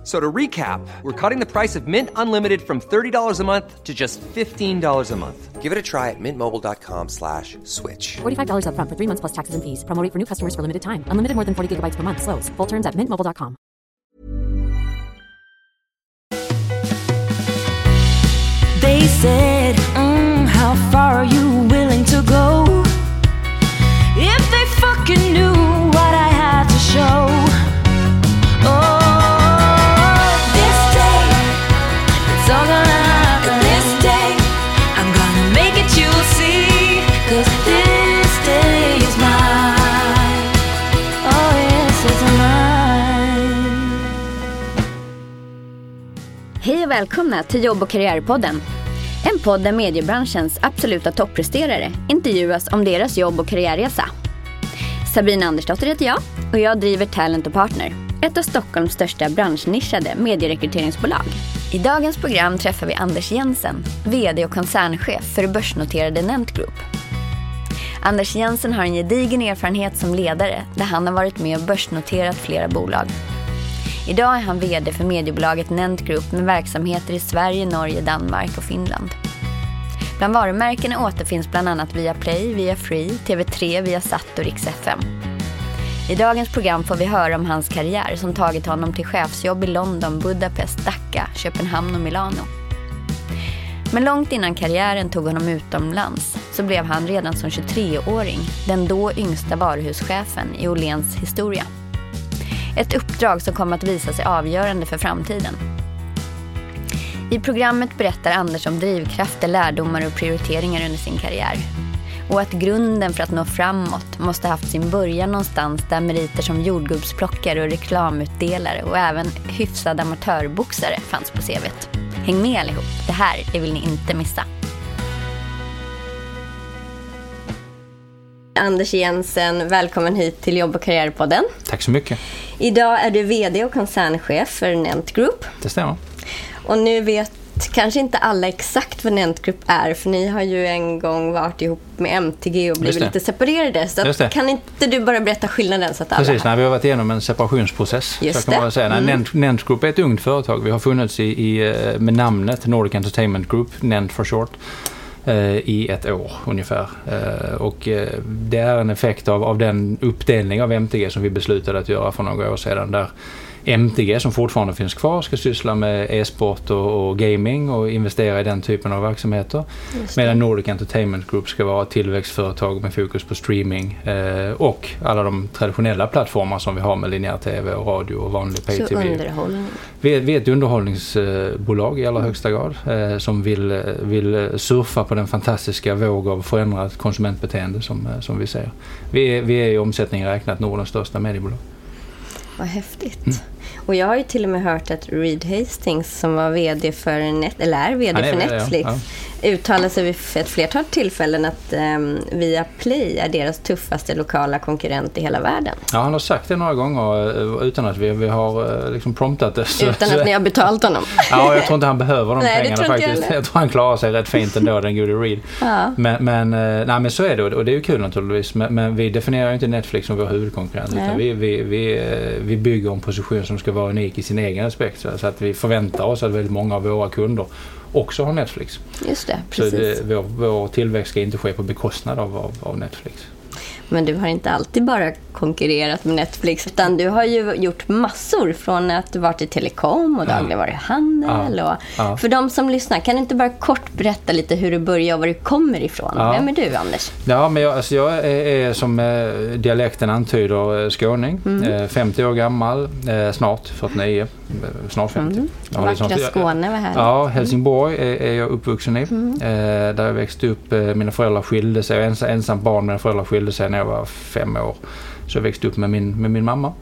F- So to recap, we're cutting the price of Mint Unlimited from $30 a month to just $15 a month. Give it a try at mintmobile.com slash switch. $45 upfront for three months plus taxes and fees. Promo rate for new customers for limited time. Unlimited more than 40 gigabytes per month. Slows. Full terms at mintmobile.com. They said, mm, How far are you willing to go? If they fucking knew what I had to show. Välkomna till Jobb och karriärpodden. En podd där mediebranschens absoluta toppresterare intervjuas om deras jobb och karriärresa. Sabina Andersdotter heter jag och jag driver Talent och Partner, ett av Stockholms största branschnischade medierekryteringsbolag. I dagens program träffar vi Anders Jensen, VD och koncernchef för det börsnoterade Nent Group. Anders Jensen har en gedigen erfarenhet som ledare där han har varit med och börsnoterat flera bolag. Idag är han VD för mediebolaget Nent Group med verksamheter i Sverige, Norge, Danmark och Finland. Bland varumärkena återfinns bland annat Viaplay, Viafree, TV3, Viasat och Rix FM. I dagens program får vi höra om hans karriär som tagit honom till chefsjobb i London, Budapest, Dhaka, Köpenhamn och Milano. Men långt innan karriären tog honom utomlands så blev han redan som 23-åring den då yngsta varuhuschefen i Åhléns historia. Ett uppdrag som kommer att visa sig avgörande för framtiden. I programmet berättar Anders om drivkrafter, lärdomar och prioriteringar under sin karriär. Och att grunden för att nå framåt måste ha haft sin början någonstans där meriter som jordgubbsplockare och reklamutdelare och även hyfsad amatörboxare fanns på CVt. Häng med allihop, det här det vill ni inte missa. Anders Jensen, välkommen hit till Jobb och karriärpodden. Tack så mycket. Idag är du VD och koncernchef för Nent Group. Det stämmer. Och nu vet kanske inte alla exakt vad Nent Group är, för ni har ju en gång varit ihop med MTG och blivit lite separerade. Så kan inte du bara berätta skillnaden så att alla Precis, nej, vi har varit igenom en separationsprocess. Just så kan man säga. Mm. Nent, Nent Group är ett ungt företag. Vi har funnits i, i, eh, med namnet Nordic Entertainment Group, Nent for short, Eh, i ett år ungefär. Eh, och eh, det är en effekt av, av den uppdelning av MTG som vi beslutade att göra för några år sedan. Där MTG som fortfarande finns kvar ska syssla med e-sport och, och gaming och investera i den typen av verksamheter. Medan Nordic Entertainment Group ska vara ett tillväxtföretag med fokus på streaming eh, och alla de traditionella plattformar som vi har med linjär TV och radio och vanlig pay Så TV. underhållning. Vi vi är ett underhållningsbolag i allra högsta grad eh, som vill, vill surfa på den fantastiska våg av förändrat konsumentbeteende som, eh, som vi ser. Vi är, vi är i omsättning räknat Nordens största mediebolag. Vad häftigt. Mm. Och jag har ju till och med hört att Reed Hastings som var VD för, Net, eller är VD är för VD, ja. Uttalade sig vid ett flertal tillfällen att um, Viaplay är deras tuffaste lokala konkurrent i hela världen. Ja, han har sagt det några gånger eh, utan att vi, vi har eh, liksom promptat det. Så- Utan att ni har betalt honom. Ja, jag tror inte han behöver de Nej, pengarna jag faktiskt. heller. Jag, tror han klarar sig rätt fint ändå, den gode Reed. Ja. Men, men, eh, nej, men så är det och det är ju kul naturligtvis. Men, men vi definierar ju inte Netflix som vår huvudkonkurrent. Utan vi, vi, vi, eh, vi bygger en position som ska vara unik i sin egen aspekt. Så så att vi förväntar oss att väldigt många av våra kunder också har Netflix. Just det, Så precis. det, vår, vår tillväxt ska inte ske på bekostnad av, av, av Netflix. Men du har inte alltid bara konkurrerat med Netflix, utan du har ju gjort massor från att du varit i telekom och dagligvaruhandel. Ja. Och Ja. För de som lyssnar, kan du inte bara kort berätta lite hur du började och var du kommer ifrån? Ja. Vem är du, Anders? Ja, men jag, alltså jag är, är som eh, dialekten antyder eh, skåning. Mm. Eh, 50 år gammal, eh, snart 49, eh, snart 50. Mm. Ja, sånt. Vackra Skåne, vad härligt. Ja, Helsingborg är, är jag uppvuxen i. Mm. Eh, där jag växte upp, eh, mina föräldrar skilde sig. Jag är ensam, ensam barn, mina föräldrar skilde sig när jag var fem år. Så jag växte upp med min, med min mamma.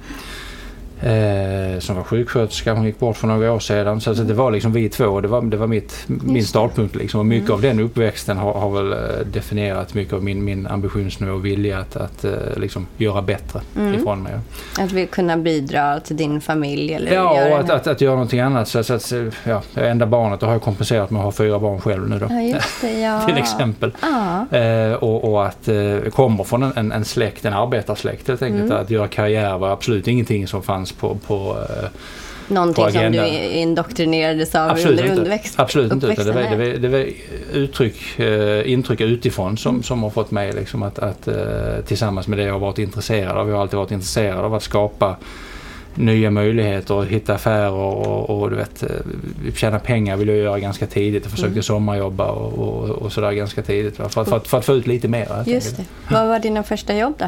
Eh, som var sjuksköterska, hon gick bort för några år sedan. Så alltså, det var liksom vi två, det var, det var mitt, min startpunkt. Liksom. Och mycket av den uppväxten har, har väl eh, definierat mycket av min, min ambitionsnivå och vilja att, att eh, liksom, göra bättre ifrån mig. Att vi kunna bidra till din familj eller Ja, och att, att, att göra någonting annat. Så, så att, ja, enda barnet och har jag kompenserat med att ha fyra barn själv nu då. Ja, just det. Ja. Till exempel. Ja. Eh, och, och att eh, kommer från en, en, en släkt, en arbetarsläkt helt enkelt. Mm. Att göra karriär var absolut ingenting som fanns på, på eh, Någonting på som du indoktrinerades av Absolut under underväxt- Absolut inte. Utan det, var, uppväxten, det, var, det var uttryck, eh, intryck utifrån som, som har fått mig liksom att, att eh, tillsammans med det jag har varit intresserad av. Jag har alltid varit intresserad av att skapa nya möjligheter, hitta affärer och, och du vet, tjäna pengar vill jag göra ganska tidigt. Jag försökte Mm. sommarjobba och, och, och sådär ganska tidigt. Va? För, att- för, att, för att få ut lite mer. Just det. Vad var dina första jobb då?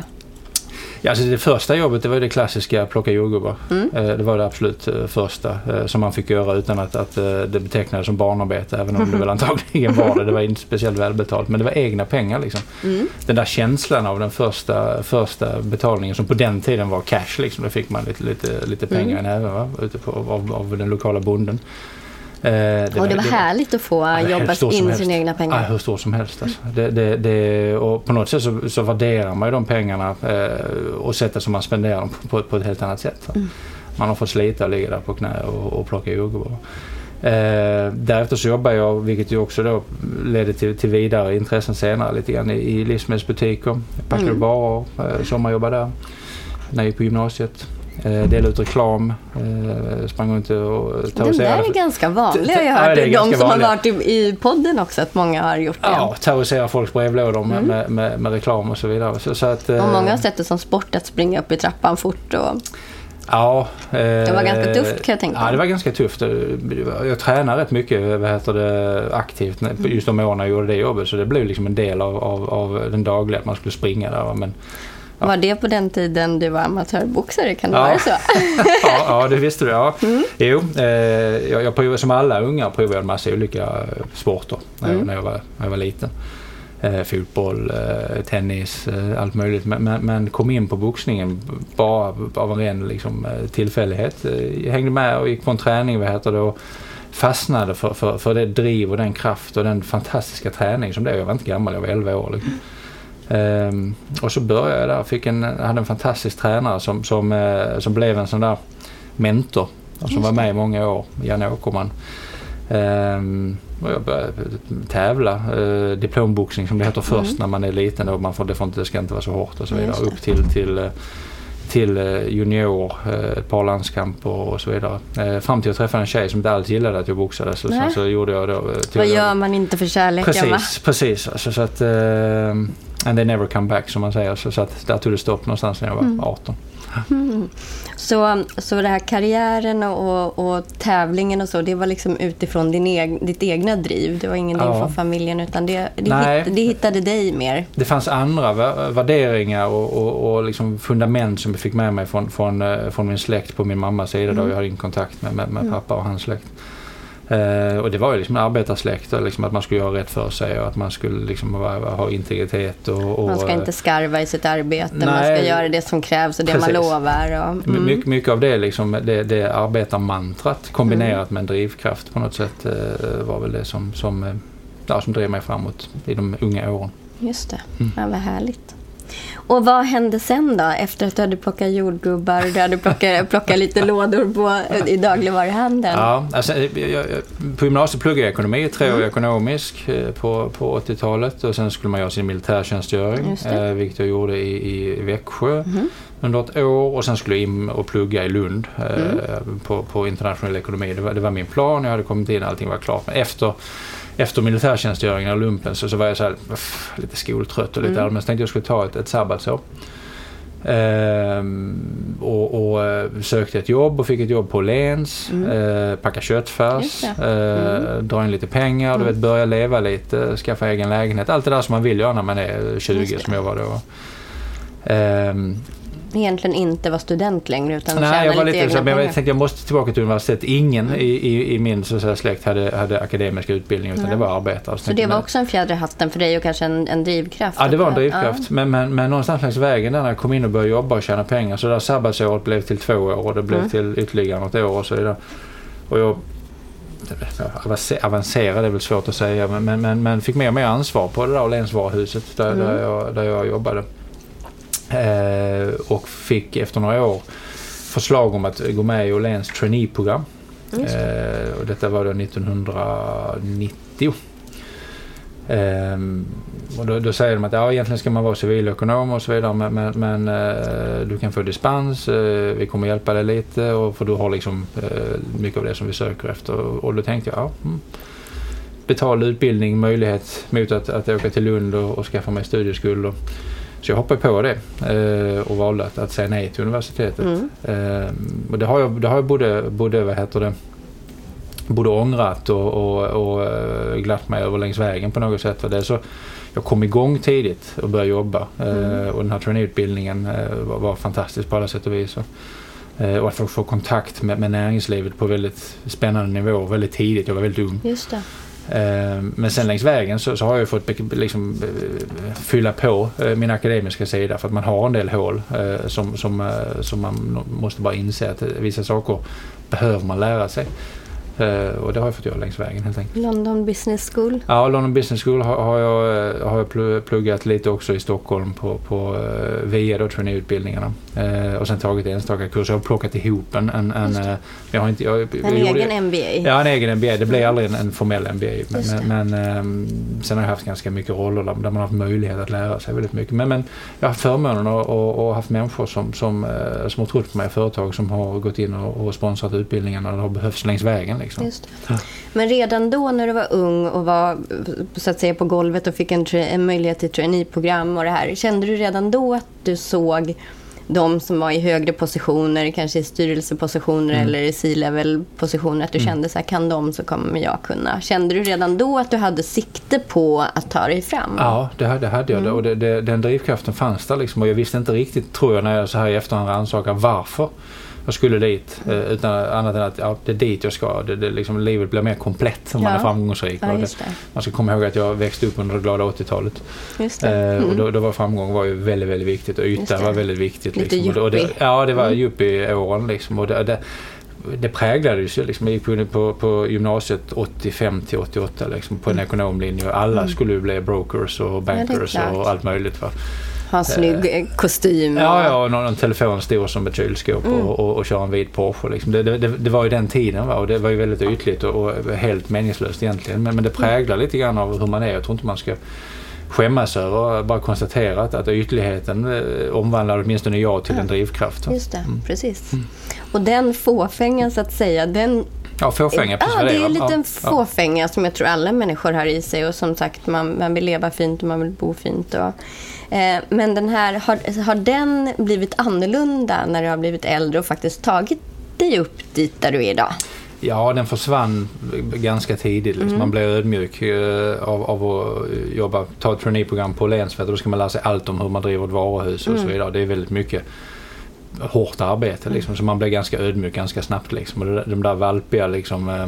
Ja, alltså det första jobbet det var det klassiska plocka jordgubbar. Mm. Eh, Det var det absolut eh, första eh, som man fick göra utan att, att det betecknades som barnarbete. Även om det väl antagligen var det. Det var inte speciellt välbetalt. Men det var egna pengar liksom. Mm. Den där känslan av den första, första betalningen som på den tiden var cash liksom. Då fick man lite, lite, lite pengar Mm. i näven va? Ute på, av, av den lokala bonden. Eh, och det var härligt att få Ja, det jobba in sina egna Ja, pengar. hur stort som helst. Alltså. Det, det, det, och på något sätt så, så värderar man ju de pengarna eh, och sättet som man spenderar dem på, på ett helt annat sätt. va. Man har fått slita och ligga där på knä och, och plocka jordgubbar. Eh, därefter så jobbar jag, vilket ju också då ledde till, till vidare intressen senare lite grann i, i livsmedelsbutiker. Packade Mm. varor, eh, sommarjobbade där när jag gick på gymnasiet. Eh, delade ut reklam, eh, sprang runt och där terroriserade. är ganska vanlig Det- har jag ja, hört. det är De ganska som vanligt. har varit i, i podden också, att många har gjort det. Ja, terrorisera folks brevlådor med, med, med, med reklam och så vidare. Så, så att, eh, Och många har sett det som sport att springa upp i trappan fort. Och... Ja. Eh, Det var ganska tufft, kan jag tänka Ja, mig. det var ganska tufft. Jag tränade rätt mycket vad heter det, aktivt när- just de åren jag gjorde det jobbet. Så det blev liksom en del av, av, av den dagliga, att man skulle springa där. Men, Ja. Var det på den tiden du var amatörboxare? Kan det vara så? ja, ja, det visste du. Ja. Mm. Jo, eh, jag, jag provade, som alla unga provade jag en massa olika sporter när jag, Mm. när jag, var, när jag var liten. Eh, fotboll, eh, tennis, eh, allt möjligt. Men, men, men kom in på boxningen bara av en ren liksom, eh, tillfällighet. Eh, jag hängde med och gick på en träning, vad heter det, och fastnade för, för, för det driv och den kraft och den fantastiska träning som det är. Jag var inte gammal, jag var 11 år. Liksom. Ehm, och så började jag där. Fick en, hade en fantastisk tränare som, som, eh, som blev en sån där mentor. och Som var med i många år, Janne Åkerman. Ehm, och jag började tävla, eh, diplomboxning som det heter först när man är liten. Och man får, det, får inte, det ska inte vara så hårt och så vidare. Upp till, till, eh, till eh, junior, eh, ett par landskamper och så vidare. Eh, Fram till jag träffade en tjej som inte alls gillade att jag boxade. Så, sen så gjorde jag då... Vad gör man inte för kärleken? Va? Precis, precis. Alltså, så att, eh, and they never come back som man säger. Så, så att där tog det stopp någonstans när jag var Mm. 18. Så, så det här karriären och, och tävlingen och så, det var liksom utifrån din eg, ditt egna driv? Det var ingenting Ja. från familjen utan det, det, Nej. hitt, det hittade dig mer? Det fanns andra vä- värderingar och, och, och liksom fundament som jag fick med mig från, från, eh, från min släkt på min mammas sida då jag hade ingen kontakt med, med, med pappa och hans släkt. Eh, och det var ju liksom en arbetarsläkt liksom att man skulle göra rätt för sig och att man skulle liksom vara, ha integritet. Och, och, Man ska inte skarva i sitt arbete, man Nej. ska göra det som krävs och det man Precis. lovar. Och, My- mm. Mycket, mycket av det, liksom, det, det arbetarmantrat kombinerat med en drivkraft på något sätt eh, var väl det som, som, eh, ja, som drev mig framåt i de unga åren. Just det, Mm. ja, vad härligt. Och vad hände sen då? Efter att du hade plockat jordgubbar och du hade plockat, plockat lite lådor på, i dagligvaruhandeln? Ja, alltså, jag, på gymnasiet pluggade jag ekonomi, tre år ekonomisk eh, på, på 80-talet och sen skulle man göra sin militärtjänstgöring eh, vilket jag gjorde i, i Växjö under ett år och sen skulle jag in och plugga i Lund eh, Mm. på, på internationell ekonomi. Det var, det var min plan, jag hade kommit in, allting var klart. Men efter efter militärtjänstgöringen och lumpen så, så var jag så här, "Uff, lite skoltrött och lite Mm. allmänt. Så tänkte jag skulle ta ett, ett sabbatsår. Ehm, och, och eh, sökte ett jobb och fick ett jobb på Lens. Eh, packa köttfärs, Mm. Just det. eh, dra in lite pengar, du vet, börja leva lite, skaffa egen lägenhet. Allt det där som man vill göra när man är 20 Just det. som jag var då. Ehm, egentligen inte var student längre utan Nej, jag var lite egna så, men jag tänkte jag måste tillbaka till universitet. Ingen i, i, i min så säga, släkt hade, hade akademisk utbildning utan det var arbetare. Så tänkte det var också en fjäder i hatten för dig och kanske en, en drivkraft? Ja, det var en drivkraft. Men, men, men någonstans längs vägen där när jag kom in och började jobba och tjäna pengar så där sabbatsåret blev till två år och det blev Mm. till ytterligare något år och så vidare. Och jag avancer- avancerade är väl svårt att säga men, men, men, fick mer och mer ansvar på det där Åhléns varuhuset där, Mm. där, jag, där jag jobbade. Eh, och fick efter några år förslag om att gå med i Åhléns traineeprogram. Just Eh, och detta var då 1990. Ehm, och då, då säger de att ja, egentligen ska man vara civilekonom och så vidare men, men, men eh, du kan få dispens, vi kommer hjälpa dig lite och för du har liksom mycket av det som vi söker efter. Och, och då tänkte jag, ja, mm. betald utbildning, möjlighet mot att, att åka till Lund och, och skaffa mig studieskulder. Så jag hoppade på det eh, och valde att, att säga nej till universitetet. Mm. Eh, och det har jag, det har jag både, både, vad heter det, både ångrat och, och, och eh, glatt mig över längs vägen på något sätt. Och det är så, jag kom igång tidigt och började jobba. Eh, och den här traineeutbildningen var, var fantastisk på alla sätt och vis. Och att få, få kontakt med, med näringslivet på väldigt spännande nivå väldigt tidigt. Jag var väldigt ung. Just det. Eh, men sen längs vägen så, så har jag fått liksom, eh, fylla på eh, min akademiska sida för att man har en del hål som, som, som man måste bara inse att vissa saker behöver man lära sig. Eh, Och det har jag fått göra längs vägen helt enkelt. London Business School. Ja, London Business School har, har, jag, eh, har jag plu- pluggat lite också i Stockholm på, på eh, via då traineeutbildningarna. Eh, och sen tagit enstaka kurser. Jag har plockat ihop en... en, en jag har inte, jag, En jag gjorde- egen MBA. Ja, en egen MBA. Det blev aldrig en, en formell MBA. Men, men, ehm, sen har jag haft ganska mycket roller där, man har haft möjlighet att lära sig väldigt mycket. Men, men jag har haft förmånen och, och, och haft människor som, som, som har trott på mig, företag som har gått in och, och sponsrat utbildningarna och det har behövts längs vägen. Liksom. Just det. Men redan då när du var ung och var så att säga på golvet och fick en, en möjlighet till traineeprogram och det här. Kände du redan då att du såg de som var i högre positioner, kanske i styrelsepositioner Mm. eller i C-level-positioner, att du kände så här, kan de så kommer jag kunna. Kände du redan då att du hade sikte på att ta dig fram? Ja, det hade, det hade Mm. jag. Och det, det, den drivkraften fanns där liksom. Och jag visste inte riktigt, tror jag, när jag så här i efterhand rannsakar varför jag skulle dit. Eh, utan annat än att ja, det är dit jag ska. Det, det, liksom, livet blir mer komplett om man Ja. är framgångsrik. Ja, det. Man ska komma ihåg att jag växte upp under det glada 80-talet. Just det. Mm. Eh, och då, då var framgång var ju väldigt, väldigt viktigt och yta var väldigt viktigt. Lite liksom. Och det- och det, yuppie. Ja, det var Mm. yuppie-åren liksom. Och det, det, präglades ju liksom. Jag gick på, på, på gymnasiet 85 till 88 liksom, på en ekonomlinje och alla skulle ju bli brokers och bankers klart. och allt möjligt. Va? Ha en snygg eh, kostym. och- Ja, ja, och någon, telefon stor som ett kylskåp Mm. och, och, och köra en vit Porsche. Liksom. Det, det, det, var ju den tiden va? och det var ju väldigt ytligt och, och helt meningslöst egentligen. Men, men det präglar lite grann av hur man är. Jag tror inte man ska skämmas över bara konstatera att, ytligheten eh, omvandlar åtminstone jag till en drivkraft. va. Just det, precis. Och den fåfängan så att säga, den Ja, fåfänga, Ja, det är en liten ja, fåfänga som jag tror alla människor har i sig. Och som sagt, man, man vill leva fint och man vill bo fint. Och, men den här, har, har den blivit annorlunda när du har blivit äldre och faktiskt tagit dig upp dit där du är idag? Ja, den försvann ganska tidigt. Liksom. Mm. Man blev ödmjuk eh, av, av att jobba, ta ett traineeprogram på för att då ska man lära sig allt om hur man driver ett varuhus och så Mm. vidare. Det är väldigt mycket hårt arbete liksom. Så man blev ganska ödmjuk ganska snabbt liksom. Och de där valpiga liksom eh,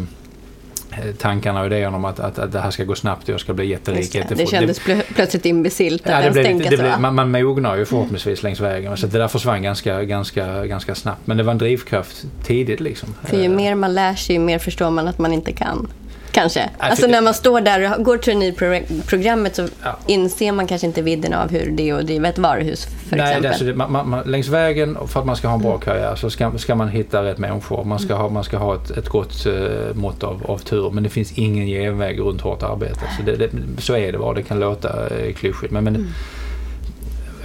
tankarna och idéerna om att, att, att det här ska gå snabbt och jag ska bli jätterik. Det, det kändes plö- plötsligt imbecilt att Ja, ens tänka så. blev, man, man mognar ju förhoppningsvis längs vägen. Så det där försvann ganska, ganska, ganska snabbt. Men det var en drivkraft tidigt liksom. För ju Eh, mer man lär sig, ju mer förstår man att man inte kan. Kanske. Alltså när man står där och går traineeprogrammet så Ja. inser man kanske inte vidden av hur det är att driva ett varuhus för Nej, exempel. alltså man, man, man, längs vägen för att man ska ha en bra karriär så ska, ska man hitta rätt människor. Man ska ha, man ska ha ett, ett gott eh, mått av, av tur. Men det finns ingen genväg runt hårt arbete. Så, det, det, så är det bara. Det kan låta eh, klyschigt. Men, men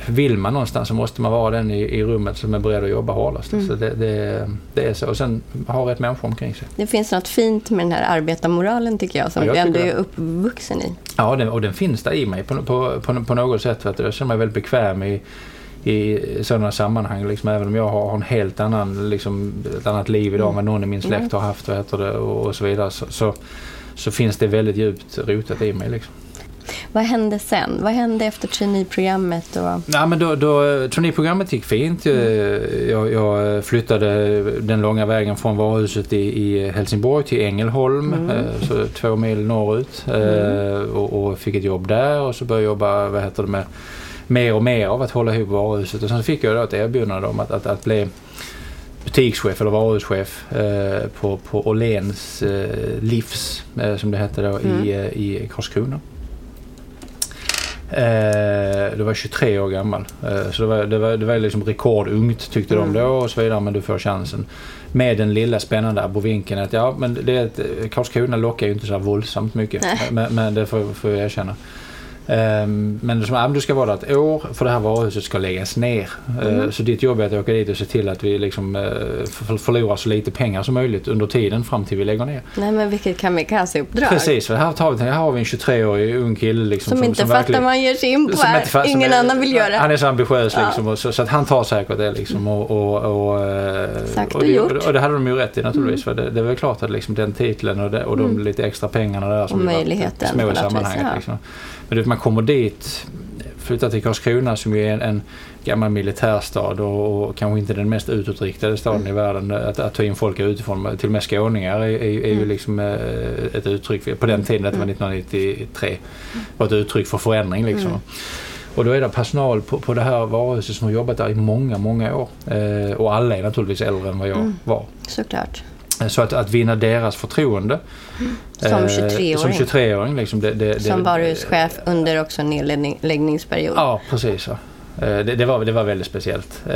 vill man någonstans så måste man vara den i, i rummet som är beredd att jobba hårdast. Så det, det, det är så. Och sen ha rätt människor omkring sig. Det finns något fint med den här arbetarmoralen tycker jag, som Ja, jag du ändå är uppvuxen i. Ja, den, och den finns där i mig på, på, på, på något sätt. Vet du. Jag känner mig väldigt bekväm i, i sådana sammanhang. Liksom, även om jag har, en helt annan, liksom, ett annat liv idag än vad någon i min släkt har haft det, och, och så vidare. Så, så, så finns det väldigt djupt rotat i mig. Liksom. Vad hände sen? Vad hände efter traineeprogrammet? Och... Ja, men då, då, turnéprogrammet gick fint. Jag, jag flyttade den långa vägen från varuhuset i, i Helsingborg till Ängelholm, Mm. eh, så två mil norrut. eh, Och, och fick ett jobb där och så började jag jobba vad heter det, med mer och mer av att hålla ihop varuhuset. Och sen fick jag då ett erbjudande om att, att, att bli butikschef eller varuhuschef eh, på, på Åhléns eh, Livs, eh, som det hette då, i, eh, i Karlskrona. Eh, du var 23 år gammal. Eh, så det var, det var, det var liksom rekordungt tyckte de då och så vidare. Men du får chansen. Med den lilla spännande abrovinkeln att ja, men det Karlskrona lockar ju inte så här våldsamt mycket. Men, men det får, får jag erkänna. Ehm, Men som, du ska vara där ett år för det här varuhuset ska läggas ner. Eh, Så ditt jobb är att åka dit och se till att vi liksom, eh, för- förlorar så lite pengar som möjligt under tiden fram till vi lägger ner. Nej, men vilket kamikazeuppdrag. Precis, för här, tar vi, här har vi en 23-årig ung kille liksom, Som, inte fattar verkligen- vad man ger sig in på som här. som Ingen är- annan vill göra. Han är så ambitiös Ja. liksom, och så, så att han tar säkert det liksom. Och, och, och, eh, Sagt och, och det, gjort. Mm. och det hade de ju rätt i naturligtvis. För det, det var klart att liksom, den titeln och, det, och de lite extra pengarna där som Och möjligheten små i sammanhanget. ja. Liksom. Men man kommer dit, flyttar till Karlskrona som ju är en, en gammal militärstad och, och kanske inte den mest utåtriktade staden Mm. i världen. Att, att ta in folk utifrån, till och med skåningar, är, är, är ju Mm. liksom eh, ett uttryck, för- på den tiden, detta var 1993, var ett uttryck för förändring liksom. Mm. Och då är det personal på, på det här varuhuset som har jobbat där i många, många år. Eh, och alla är naturligtvis äldre än vad jag Mm. var. Såklart. Eh, Så att, att vinna deras förtroende. Som eh, 23-åring. Som 23-åring. Liksom, det, det, Som varuhuschef under också en nedläggningsperiod. Ja, precis. Ja. Eh, Det, det, var, det var väldigt speciellt. Eh,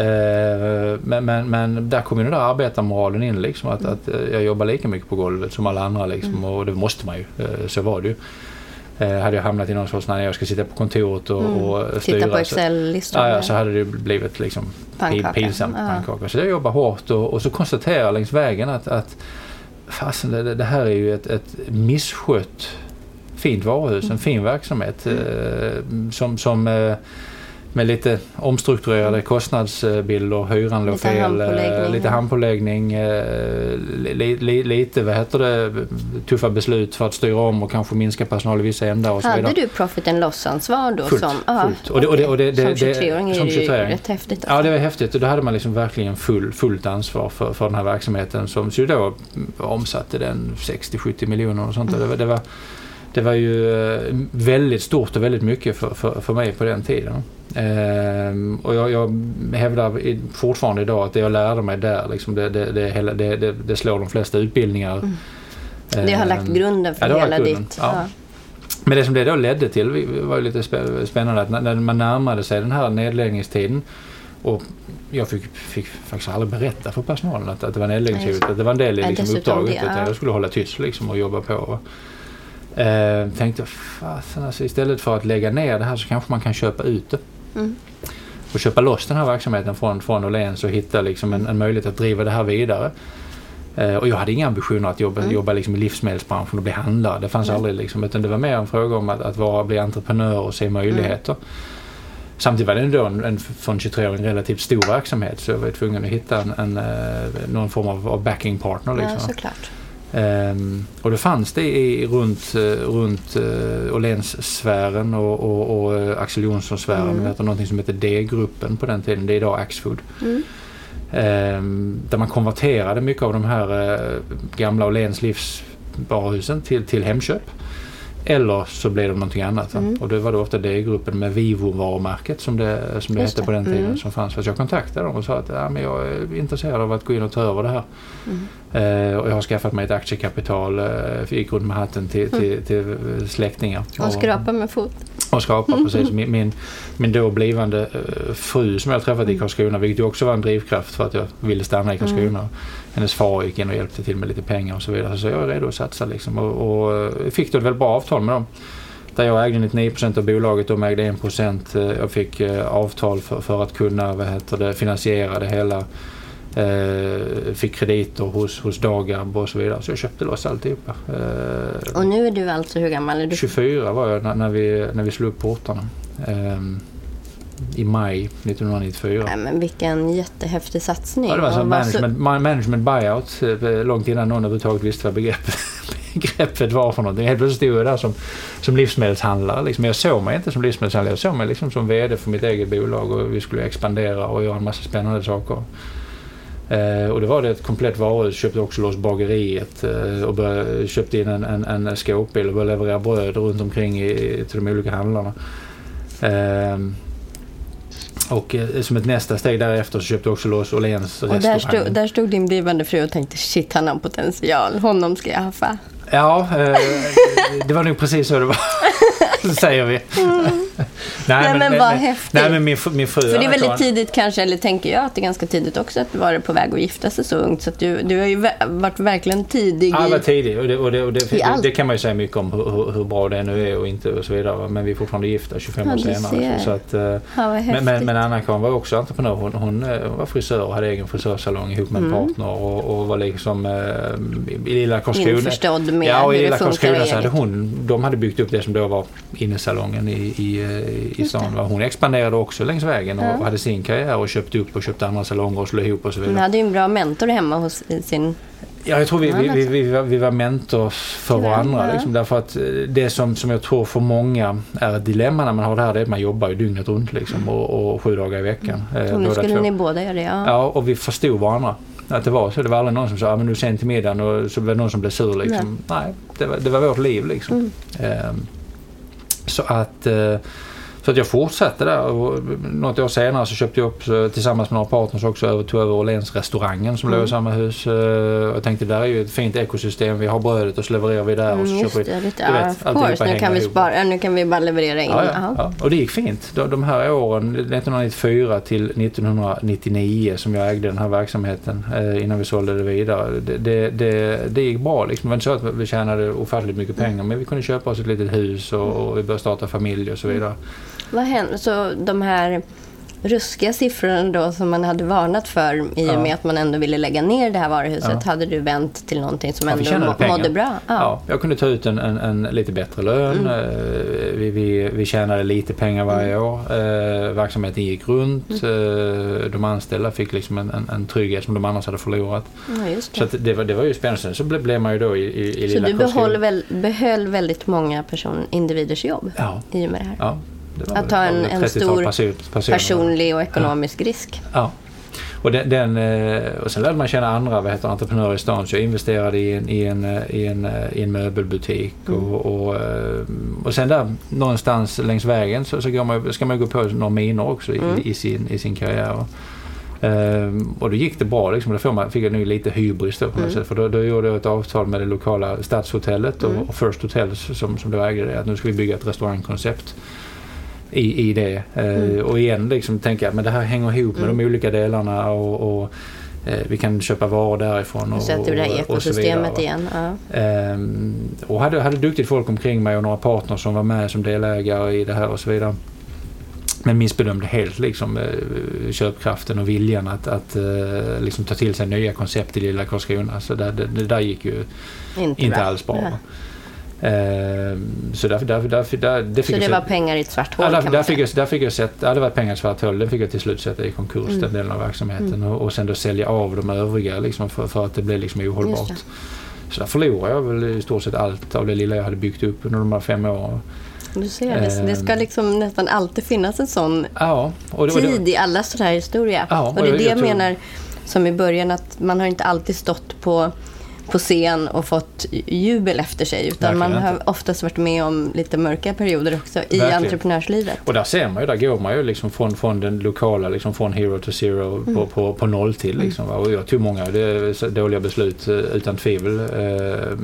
Men, men, men där kom ju den där arbetarmoralen in. Liksom, att, att eh, jag jobbar lika mycket på golvet som alla andra. Liksom, Mm. Och det måste man ju. Eh, Så var det ju. Eh, Hade jag hamnat i någon sorts, när jag ska sitta på kontoret och, och styra. Mm. Titta på Excel-listor. Ja, så hade det blivit liksom Pannkaka. pinsamt Ja. pannkaka. Så jag jobbar hårt och, och så konstaterar jag längs vägen att, att fasen, det, det här är ju ett, ett misskött fint varuhus, Mm. en fin verksamhet eh, som, som eh, med lite omstrukturerade kostnadsbilder, hyran låg Lite fel, handpåläggning, lite ja. handpåläggning, eh, li, li, lite vad heter det, tuffa beslut för att styra om och kanske minska personal i vissa ändar och så Hade vidare. du profit and loss-ansvar då? Fullt, som, ja, fullt. Och det- och det- och det- det- som det- 23-åring är som det ju 23-åring. rätt häftigt. Ja, Alltså. det var häftigt och då hade man liksom verkligen full, fullt ansvar för, för den här verksamheten som ju då omsatte den 60-70 miljoner och sånt. Och Det, var, det, var, det var ju eh, väldigt stort och väldigt mycket för, för, för mig på den tiden. Ehm, och jag, jag hävdar fortfarande idag att det jag lärde mig där, liksom det, det, det, det, slår de flesta utbildningar. det har lagt Ehm, grunden för ja, hela grunden, ditt... ja. Ja. men det som det då ledde till var ju lite spä- spännande att när- man närmade sig den här nedläggningstiden och jag fick, fick faktiskt aldrig berätta för personalen att, att det var nedläggningshotet. Att det var en del i liksom, uppdraget. det, Att ja. jag skulle hålla tyst liksom, och jobba på. Eh, tänkte fasen alltså istället för att lägga ner det här så kanske man kan köpa ut det. Mm. Och köpa loss den här verksamheten från, från Åhléns och hitta liksom, en, en möjlighet att driva det här vidare. Eh, och jag hade inga ambitioner att jobba, Mm. jobba liksom i livsmedelsbranschen och bli handlare. Det fanns aldrig liksom, utan det var mer en fråga om att, att vara, bli entreprenör och se möjligheter. Mm. Samtidigt var det ändå en, en, för en 23-åring relativt stor verksamhet så jag var tvungen att hitta en, en, eh, någon form av, av backing partner. Liksom. ja, såklart. Ehm, och då fanns det i, runt, eh, runt uh, Åhléns-sfären och, och, och eh, Axel Jonsson-sfären. Mm. Det någonting som heter D-gruppen på den tiden. Det är idag Axfood. Mm. Ehm, där man konverterade mycket av de här eh, gamla Åhléns livsvaruhusen till, till Hemköp. Eller så blev det någonting annat. Mm. Och det var då ofta D-gruppen med Vivo-varumärket som det, som det Just hette på den tiden Mm. som fanns. Så jag kontaktade dem och sa att ja, men jag är intresserad av att gå in och ta över det här. Mm. Eh, och jag har skaffat mig ett aktiekapital, eh, gick runt med hatten till, till, till eh, släktingar. Mm. Och skrapa med fot. Och skrapa, precis. Min, min, min då blivande eh, fru som jag träffat i Karlskrona, vilket ju också var en drivkraft för att jag ville stanna i Karlskrona. Hennes far gick in och hjälpte till med lite pengar och så vidare. Så jag är redo att satsa liksom. Och, och eh, fick då ett väldigt bra avtal med dem. Där jag ägde 99% av bolaget, de ägde 1%. Eh, Jag fick eh, avtal för, för att kunna vad heter det, finansiera det hela. Eh, fick krediter hos, hos Dagab och så vidare. Så jag köpte loss alltihopa. Eh, Och nu är du alltså hur gammal är du? 24 var jag när, när, vi, när vi slog upp portarna. Ehm, I maj 1994. Nej, men vilken jättehäftig satsning. Ja, det var så vad så- management, ma- management buyout eh, långt innan någon överhuvudtaget visste vad begreppet, greppet var för någonting. Helt plötsligt stod jag där som, som livsmedelshandlare. Liksom. Jag såg mig inte som livsmedelshandlare, jag såg mig liksom som VD för mitt eget bolag och vi skulle expandera och göra en massa spännande saker. Eh, och det var det ett komplett varuhus. Köpte också loss bageriet eh, och började, köpte in en, en, en skåpbil och började leverera bröd runt omkring i, till de olika handlarna. Eh, och eh, som ett nästa steg därefter så köpte jag också loss Åhléns Och där restaurang. stod, där stod din blivande fru och tänkte shit han har potential, honom ska jag haffa. Ja, eh, det var nog precis så det var. Säger vi. Nej, men vad häftigt. Nej men min, min fru För det är väldigt tidigt kanske, eller tänker jag att det är ganska tidigt också att du var på väg att gifta sig så ungt. Så att du, du har ju varit verkligen tidig Ja, jag var tidig och, det, och, det, och det, det, det kan man ju säga mycket om hur, hur, bra det nu är och inte och så vidare. Men vi är fortfarande gifta 25 Ja, år senare. Så, så att, eh, Ja, men, men, men Anna-Karin var också entreprenör. Hon, hon eh, var frisör och hade egen frisörsalong ihop med en Mm. partner och, och var liksom eh, i lilla Karlskrona. Införstådd med ja, och i hur det lilla funkar Karlskrona så hade hon, de hade byggt upp det som då var innesalongen i, i, eh, i stan. va. Hon expanderade också längs vägen och Ja. hade sin karriär och köpte upp och köpte andra salonger och slog ihop och så vidare. Hon hade ju en bra mentor hemma hos sin... Ja, jag tror vi, vi, vi, vi, var, vi var mentors för varandra. Liksom, därför att eh, det som, som jag tror för många är ett dilemma när man har det här, det är att man jobbar ju dygnet runt liksom, och, och sju dagar i veckan. eh, Och nu skulle två. ni båda göra det, ja. Ja, och vi förstod varandra. Att det var så. Det var aldrig någon som sa, ah, men nu är sent till middagen och så var det någon som blev sur liksom. Nej, det, var, det var vårt liv liksom. Mm. Ehm, så att eh, så att jag fortsatte där och något år senare så köpte jag upp eh, tillsammans med några partners också över, tog över Åhléns restaurangen som Mm. låg i samma hus. Eh, Jag tänkte där är ju ett fint ekosystem. Vi har brödet och så levererar vi där och så Mm, köper vi. det, lite, du vet, of course. Nu kan, vi spara, nu kan vi bara leverera in. Ja, ja, ja. Och det gick fint. De, de här åren, 1994 till 1999 som jag ägde den här verksamheten eh, innan vi sålde det vidare. Det, det, det, det gick bra liksom. Det var inte så att vi tjänade ofantligt mycket pengar men vi kunde köpa oss ett litet hus och, och vi började starta familj och så vidare. Vad hände? Så de här ruskiga siffrorna då som man hade varnat för i och Ja. med att man ändå ville lägga ner det här varuhuset Ja. hade du vänt till någonting som Ja, ändå må- pengar. mådde bra? Ja. jag kunde ta ut en, en, en lite bättre lön. Mm. Eh, Vi, vi, vi tjänade lite pengar varje år. Eh, verksamheten gick runt. Mm. Eh, de anställda fick liksom en, en, en trygghet som de annars hade förlorat. Ja, just det. Så det, var, det var ju spännande. Sen så blev, blev man ju då i, i, i Så du behöll, väl, behöll väldigt många person, individers jobb Ja, i och med det här? Ja. Att ta en- en 30-tal stor person-. Personlig och ekonomisk risk. Ja. Och, den, den, eh, och sen lärde man känna andra vad heter, entreprenörer i stan. Så jag investerade i en, i en, eh, i en, eh, i en möbelbutik. Mm. Och, och, och sen där någonstans längs vägen så, så man, ska man gå på några miner också i, Mm. i, sin, i sin karriär. Ehm, och då gick det bra. Liksom. Då man, fick jag nu lite hybris då på Mm. sätt. För då, då gjorde jag ett avtal med det lokala stadshotellet och, Mm. och First Hotels som, som då ägde det. Att nu ska vi bygga ett restaurangkoncept i, i det. Eh, Mm. Och igen liksom tänka att men det här hänger ihop med de olika delarna och, och eh, vi kan köpa varor därifrån. Och, sätter det här och- och så vidare, ekosystemet igen. Ja. Ehm, och hade, hade duktigt folk omkring mig och några partners som var med som delägare i det här och så vidare. Men missbedömde helt liksom, eh, köpkraften och viljan att, att liksom ta till sig nya koncept i lilla Karlskrona. Så det, det, det där gick ju Inte, inte alls bra. Nej. Ehm, så därför, därför, därför, där, det Så det var pengar i ett svart hål Ja, där, där, fick jag, där fick jag sätta, ja, det var pengar i ett svart hål. Den fick jag till slut sätta i konkurs, Mm. den delen av verksamheten. Och, och sen då sälja av de övriga liksom, för, för att det blev liksom ohållbart. det. Så där förlorade jag väl i stort sett allt av det lilla jag hade byggt upp under de här fem åren. Du ser, det, det ska Ehm. liksom nästan alltid finnas en sån Ja, och det tid det. i alla sådana här historia. Ja, och det och är jag- det jag jag menar som i början att man har inte alltid stått på, på scen och fått jubel efter sig utan man Verkligen har inte. oftast varit med om lite mörka perioder också i Verkligen. entreprenörslivet. Och där ser man ju, där går man ju liksom från, från den lokala, liksom från hero to zero Mm. på, på, på noll till. Liksom, va? Och jag tog många dåliga beslut eh, utan tvivel. Eh,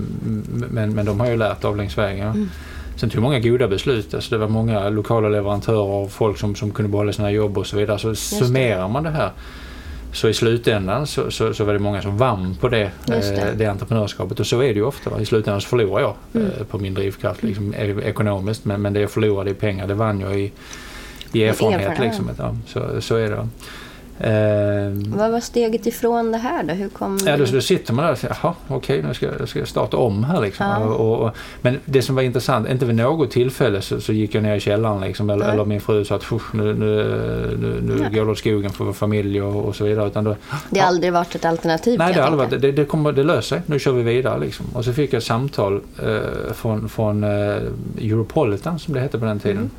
Men, men de har ju lärt av längs vägen. Mm. Sen tog jag många goda beslut. Alltså det var många lokala leverantörer och folk som, som kunde behålla sina jobb och så vidare. Så summerar man det här så i slutändan så, så, så var det många som vann på det, det. eh, det entreprenörskapet. Och så är det ju ofta. Va? I slutändan så förlorar jag Mm. eh, på min drivkraft liksom, e- ekonomiskt. Men, men det jag förlorade i pengar det vann jag i, i erfarenhet. erfarenhet, Liksom. Ja, så, så är det. Eh, Vad var steget ifrån det här då? Hur kom Ja, då, då sitter man där och säger, jaha, okej, nu ska, jag- ska jag starta om här liksom. Ja. Och, och, men det som var intressant, inte vid något tillfälle så, så gick jag ner i källaren liksom, eller, Nej. eller min fru sa att "Fuh, nu, nu, nu, nu går det åt skogen för familj och, och så vidare. Utan då, Det har aldrig varit ett alternativ Nej, det, har aldrig varit, det, det, kommer, det löser sig. Nu kör vi vidare. Liksom. Och så fick jag ett samtal eh, från, från eh, Europolitan, som det hette på den tiden.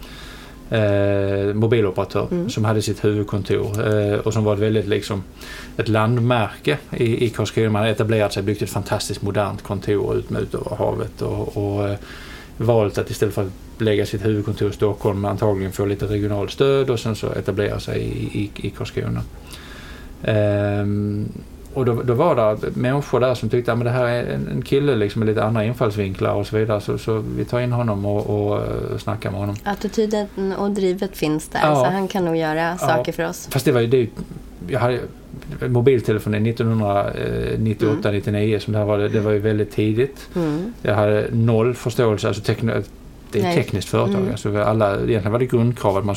Eh, mobiloperatör som hade sitt huvudkontor eh, och som var ett väldigt liksom, ett landmärke i, i Karlskrona. Man hade etablerat sig, byggt ett fantastiskt modernt kontor ut, ut över havet och, och eh, valt att istället för att lägga sitt huvudkontor i Stockholm antagligen få lite regionalt stöd och sen så etablera sig i, i, i Karlskrona. Och då, då var det människor där som tyckte att det här är en, en kille liksom med lite andra infallsvinklar och så vidare. Så, så vi tar in honom och, och eh, snackar med honom. Attityden och drivet finns där Ja. så han kan nog göra saker för oss. Fast det var ju det, jag hade mobiltelefonen 1998, 99 som det här var, det var ju väldigt tidigt. Mm. Jag hade noll förståelse, alltså tekn, det är Nej. ett tekniskt företag. Mm. Alltså alla, egentligen var det grundkrav att man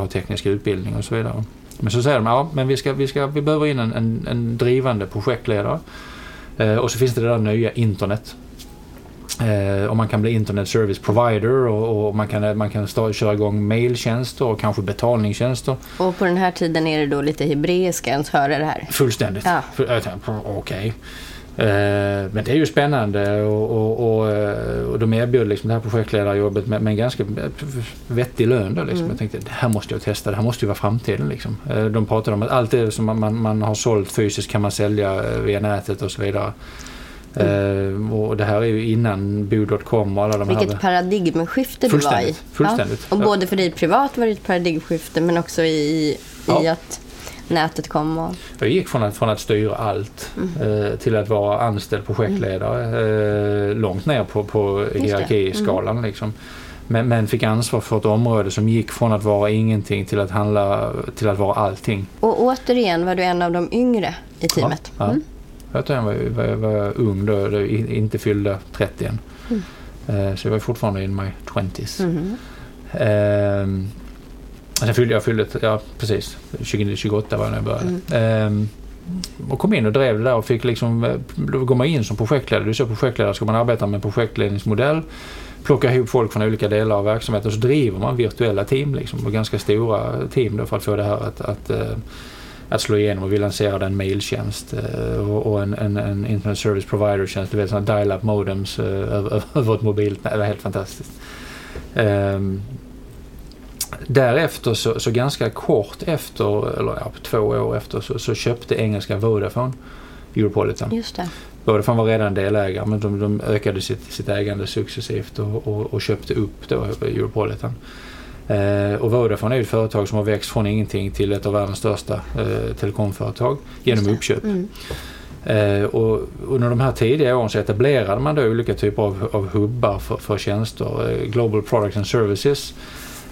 Ha teknisk utbildning och så vidare. Men så säger de, ja men vi, ska, vi, ska, vi behöver in en, en, en drivande projektledare. Eh, och så finns det det där nya internet. Eh, och man kan bli internet service provider och, och man kan, man kan stå, köra igång mailtjänster och kanske betalningstjänster. Och på den här tiden är det då lite hebreiska ens höra det här. Fullständigt. Ja. Okej. Eh, men det är ju spännande och, och, och, eh, och de erbjöd liksom det här projektledarjobbet med, med en ganska vettig lön. Då, liksom. Jag tänkte det här måste jag testa, det här måste ju vara framtiden. Liksom. Eh, de pratade om att allt det som man, man, har sålt fysiskt kan man sälja eh, via nätet och så vidare. Eh, och det här är ju innan Bo.com och alla de Vilket här. paradigmskifte du var i. Fullständigt. Ja. Och både för dig privat var det ett paradigmskifte men också i, i Ja. att nätet kom. Och, Jag gick från att, från att styra allt eh, till att vara anställd projektledare. Eh, långt ner på, på hierarkiskalan. Liksom. Men, men fick ansvar för ett område som gick från att vara ingenting till att, handla, till att vara allting. och återigen var du en av de yngre i teamet. Ja, ja. Jag tror jag var, var, var ung då, då inte fyllde 30 än. Eh, så jag var fortfarande in my 20s. Sen fyllde jag, fyllde, ja precis, 20, 28 var jag när jag började. Ehm, och kom in och drev det där och fick liksom, eh, då går man in som projektledare. Du är så projektledare ska man arbeta med en projektledningsmodell. Plocka ihop folk från olika delar av verksamheten och så driver man virtuella team liksom. Och ganska stora team då för att få det här att, att eh, att slå igenom och vi lanserade en mailtjänst eh, och, en, en, en internet service provider-tjänst. Du vet sådana dial-up modems över, över ett mobilt Det var helt fantastiskt. Ehm, därefter så, så ganska kort efter, eller ja, två år efter så, så köpte engelska Vodafone Europolitan. Just det. Vodafone var redan delägare men de, de ökade sitt, sitt ägande successivt och, och, och köpte upp då Europolitan. Eh, och Vodafone är ett företag som har växt från ingenting till ett av världens största eh, telekomföretag genom uppköp. Mm. Eh, och under de här tidiga åren så etablerade man då olika typer av, av hubbar för, för tjänster. Eh, Global Products and Services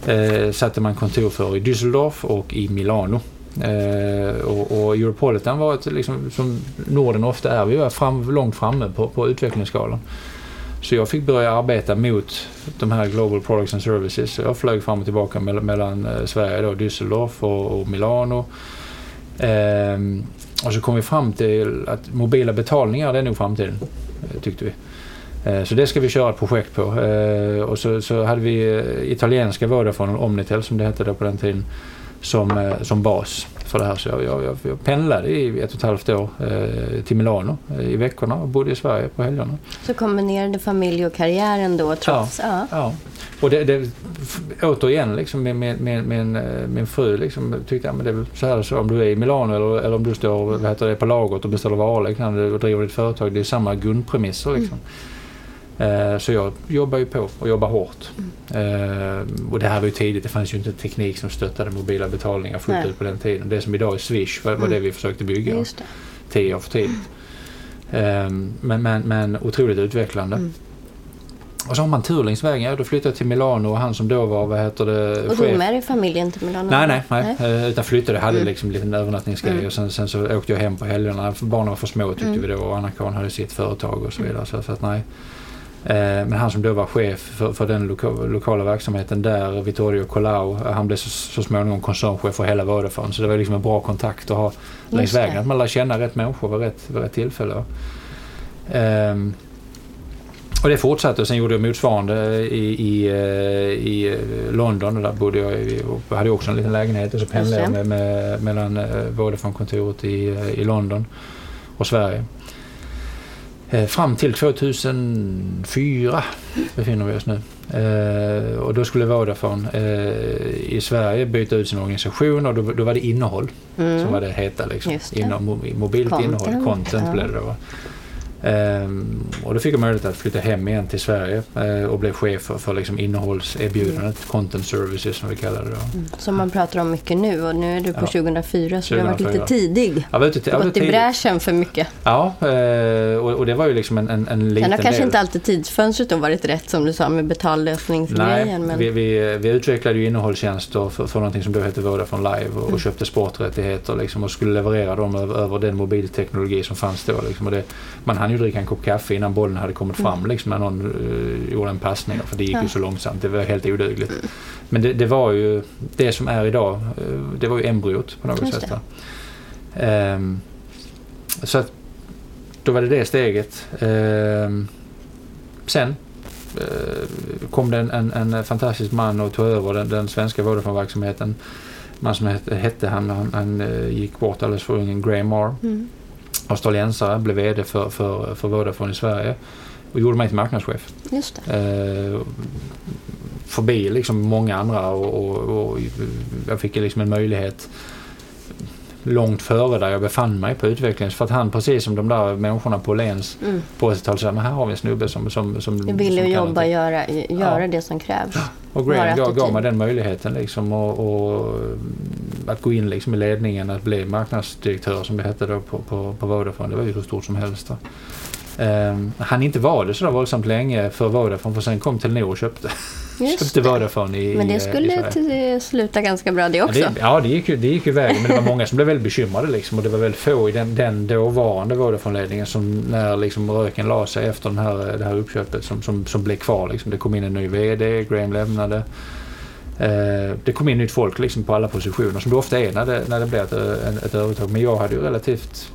eh, satte man kontor för i Düsseldorf och i Milano. Eh, och, och Europolitan var ett, liksom, som Norden ofta är, vi var fram, långt framme på, på utvecklingsskalan. Så jag fick börja arbeta mot de här Global Products and Services. Jag flög fram och tillbaka mellan, mellan Sverige, då, Düsseldorf och, och Milano. Eh, och så kom vi fram till att mobila betalningar, det är nog framtiden, eh, tyckte vi. Eh, Så det ska vi köra ett projekt på. Eh, Och så, så hade vi eh, italienska Vodafone, Omnitel som det hette då på den tiden, som, som bas för det här. Så jag, jag, jag, pendlade i ett och ett halvt år till Milano i veckorna och bodde i Sverige på helgerna. Så kombinerade familj och karriären då trots... Ja. Ja. Och det, det, återigen liksom min, min, min, min, fru liksom tyckte att det är så här så om du är i Milano eller, eller om du står vad heter det, på lagret och beställer varor liksom, och driver ditt företag. Det är samma grundpremisser liksom. Eh, Så jag jobbar ju på och jobbar hårt. Eh, Och det här var ju tidigt. Det fanns ju inte teknik som stöttade mobila betalningar fullt Nej. ut på den tiden. Det som idag är Swish var, var det vi försökte bygga. Just det. Tio år för tidigt. Ehm, Men, men, men otroligt utvecklande. Mm. Och så har man tur längs vägen. Ja, då flyttade jag till Milano och han som då var, vad heter det, Och tog med dig familjen till Milano? Nej, nej, nej. Eh, Utan flyttade, hade Mm. liksom en liten övernattningsgrej Mm. och sen, sen så åkte jag hem på helgerna. Barnen var för små tyckte Mm. vi då och Anna-Karin hade sitt företag och så vidare. Så, så att nej. Eh, Men han som då var chef för, för den loka, lokala verksamheten där, Vittorio Colau, han blev så, så småningom koncernchef för hela Vodafone. Så det var liksom en bra kontakt att ha längs vägen. Att man lär känna rätt människor vid rätt, vid rätt tillfälle. Ehm, och det fortsatte och sen gjorde jag motsvarande i, i, eh, i eh, London och där bodde jag i, och hade också en liten lägenhet och så pendlade jag med, med, mellan Vodafone-kontoret i, i London och Sverige. Eh, Fram till 2004 befinner vi oss nu. Eh, och då skulle Vodafone eh, i Sverige byta ut sin organisation och då, då var det innehåll Mm. som var det heta. Liksom. Det. Inno, mo- mobilt Content, innehåll, content ja. blev det då. Ehm, och då fick jag möjlighet att flytta hem igen till Sverige eh, och blev chef för, för liksom innehållserbjudandet, content services som vi kallar det då. Som man pratar om mycket nu och nu är du på Ja. 2004 så du har varit 2004. lite tidig. Jag Du har gått i bräschen för mycket. Ja, eh, och, och det var ju liksom en, en, en liten Sen har kanske del. inte alltid tidsfönstret då varit rätt som du sa med betallösningsgrejen. Nej, Men... vi, vi, vi utvecklade ju innehållstjänster för, för någonting som då hette Vodafone Live och, Mm. och köpte sporträttigheter liksom, och skulle leverera dem över, över den mobilteknologi som fanns då. Liksom, och det, man hann ju dricka en kopp kaffe innan bollen hade kommit fram liksom, när någon uh, gjorde en passning. För det gick ju så långsamt. Det var helt odugligt. Men det, det var ju det som är idag. eh, det var ju embryot på något Just sätt. Ehm, så att då var det det steget. Ehm, sen eh, kom det en, en, en fantastisk man och tog över den, den svenska Vodafone-verksamheten. En man som hette, hette han, han, han gick bort alldeles för ung, Graham Marr. Mm. Australiensare, blev VD för, för, för Vodafone i Sverige och gjorde mig till marknadschef. Just det. Eh, förbi liksom många andra och, och, och jag fick liksom en möjlighet långt före där jag befann mig på utvecklingen. För att han, precis som de där människorna på Lens Mm. på 80-talet, sa men här har vi en snubbe som... som, som Jag ville som jobba och någonting." göra, göra Ja. det som krävs. Och Graham gav, gav mig den möjligheten liksom och, och att gå in liksom i ledningen, att bli marknadsdirektör som det hette då på, på, på Vodafone. Det var ju hur stort som helst. Um, han inte var det så våldsamt länge för Vodafone för sen kom Telenor och köpte, Just köpte. Vodafone i Men det skulle sluta ganska bra det också. Ja, det, ja det, gick ju, det gick ju vägen men det var många som blev väldigt bekymrade liksom, och det var väldigt få i den, den dåvarande Vodafone-ledningen som när liksom röken la sig efter den här, det här uppköpet som, som, som blev kvar. Liksom. Det kom in en ny VD, Graham lämnade. Eh, det kom in nytt folk liksom, på alla positioner som det ofta är när det, när det blir ett, ett, övertag. Men jag hade ju relativt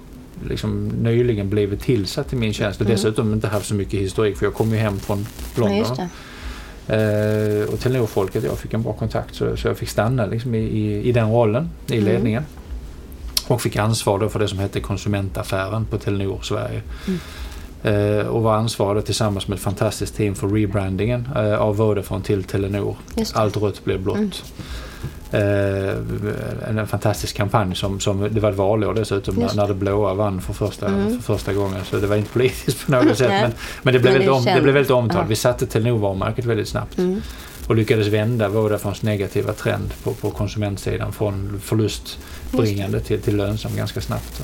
liksom, nyligen blivit tillsatt i min tjänst och Mm. dessutom inte haft så mycket historik för jag kom ju hem från Ja, London. det. Eh, och Telenor-folket, jag fick en bra kontakt så, så jag fick stanna liksom, i, i, i den rollen i Mm. ledningen. Och fick ansvar då för det som hette konsumentaffären på Telenor Sverige. Mm. Eh, och var ansvarig tillsammans med ett fantastiskt team för rebrandingen eh, av Vodafone till Telenor. Allt rött blev blått. Mm. Eh, en, fantastisk kampanj som, som det var ett valår dessutom när, Just när det blåa vann för första, Mm. för första gången. Så det var inte politiskt på något sätt men, men det blev Men väldigt, det om, det blev väldigt omtalat. Ja. Vi satte Telenor-varumärket väldigt snabbt Mm. och lyckades vända Vodafones negativa trend på, på konsumentsidan från förlustbringande till, till lönsam ganska snabbt.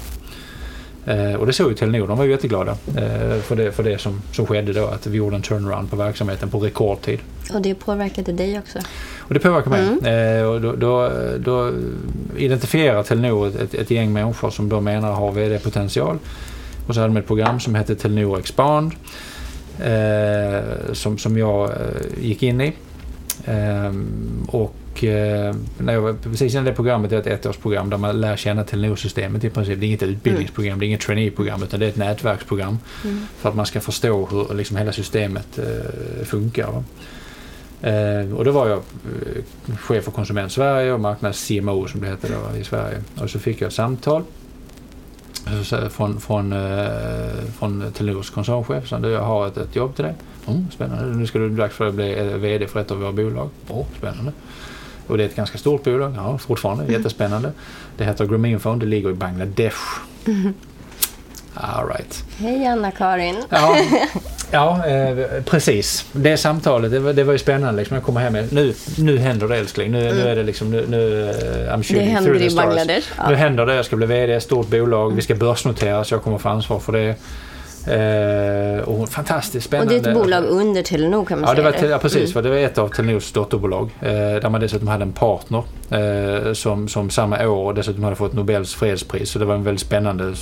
Eh, och det såg ju Telenor, de var ju jätteglada eh, för det, för det som, som skedde då, att vi gjorde en turnaround på verksamheten på rekordtid. Och det påverkade dig också. Och det påverkar mig. Mm. Eh, och då, då, då identifierar Telenor ett, ett gäng människor som de menar har vd-potential. Och så hade de ett program som hette Telenor Expand. Eh, som, som jag eh, gick in i. Eh, och eh, när jag var precis innan det programmet är ett ettårsprogram där man lär känna Telenor-systemet i princip. Det är inget utbildningsprogram, det är inget traineeprogram utan det är ett nätverksprogram. Mm. För att man ska förstå hur liksom, hela systemet eh, funkar. Va? Eh, och då var jag eh, chef för Konsument Sverige och marknads CMO som det hette då i Sverige. Och så fick jag ett samtal sa jag från, från, eh, från Telenors koncernchef. Så jag har ett, ett jobb till dig. Mm, spännande. Nu ska du dags för att bli eh, VD för ett av våra bolag. Oh, spännande. Och det är ett ganska stort bolag. Ja, fortfarande. Jättespännande. Det heter Grameenphone. Det ligger i Bangladesh. All right. Hej Anna-Karin. Ja, ja eh, precis. Det samtalet, det var, det var ju spännande. Liksom. Jag kommer hem med, nu, nu händer det älskling. Nu, nu är det liksom, nu, nu eh, I'm Det shooting händer through the i stars. Bangladesh. Nu Ja. händer det. Jag ska bli VD, stort bolag. Vi ska börsnoteras. Jag kommer få ansvar för det. Eh, och fantastiskt Och spännande. det är ett bolag under Telenor kan man Ja, det säga. var, ja, precis. Mm. Det var ett av Telenors dotterbolag. Eh, där man dessutom hade en partner eh, som, som samma år dessutom hade fått Nobels fredspris. Så det var en väldigt spännande...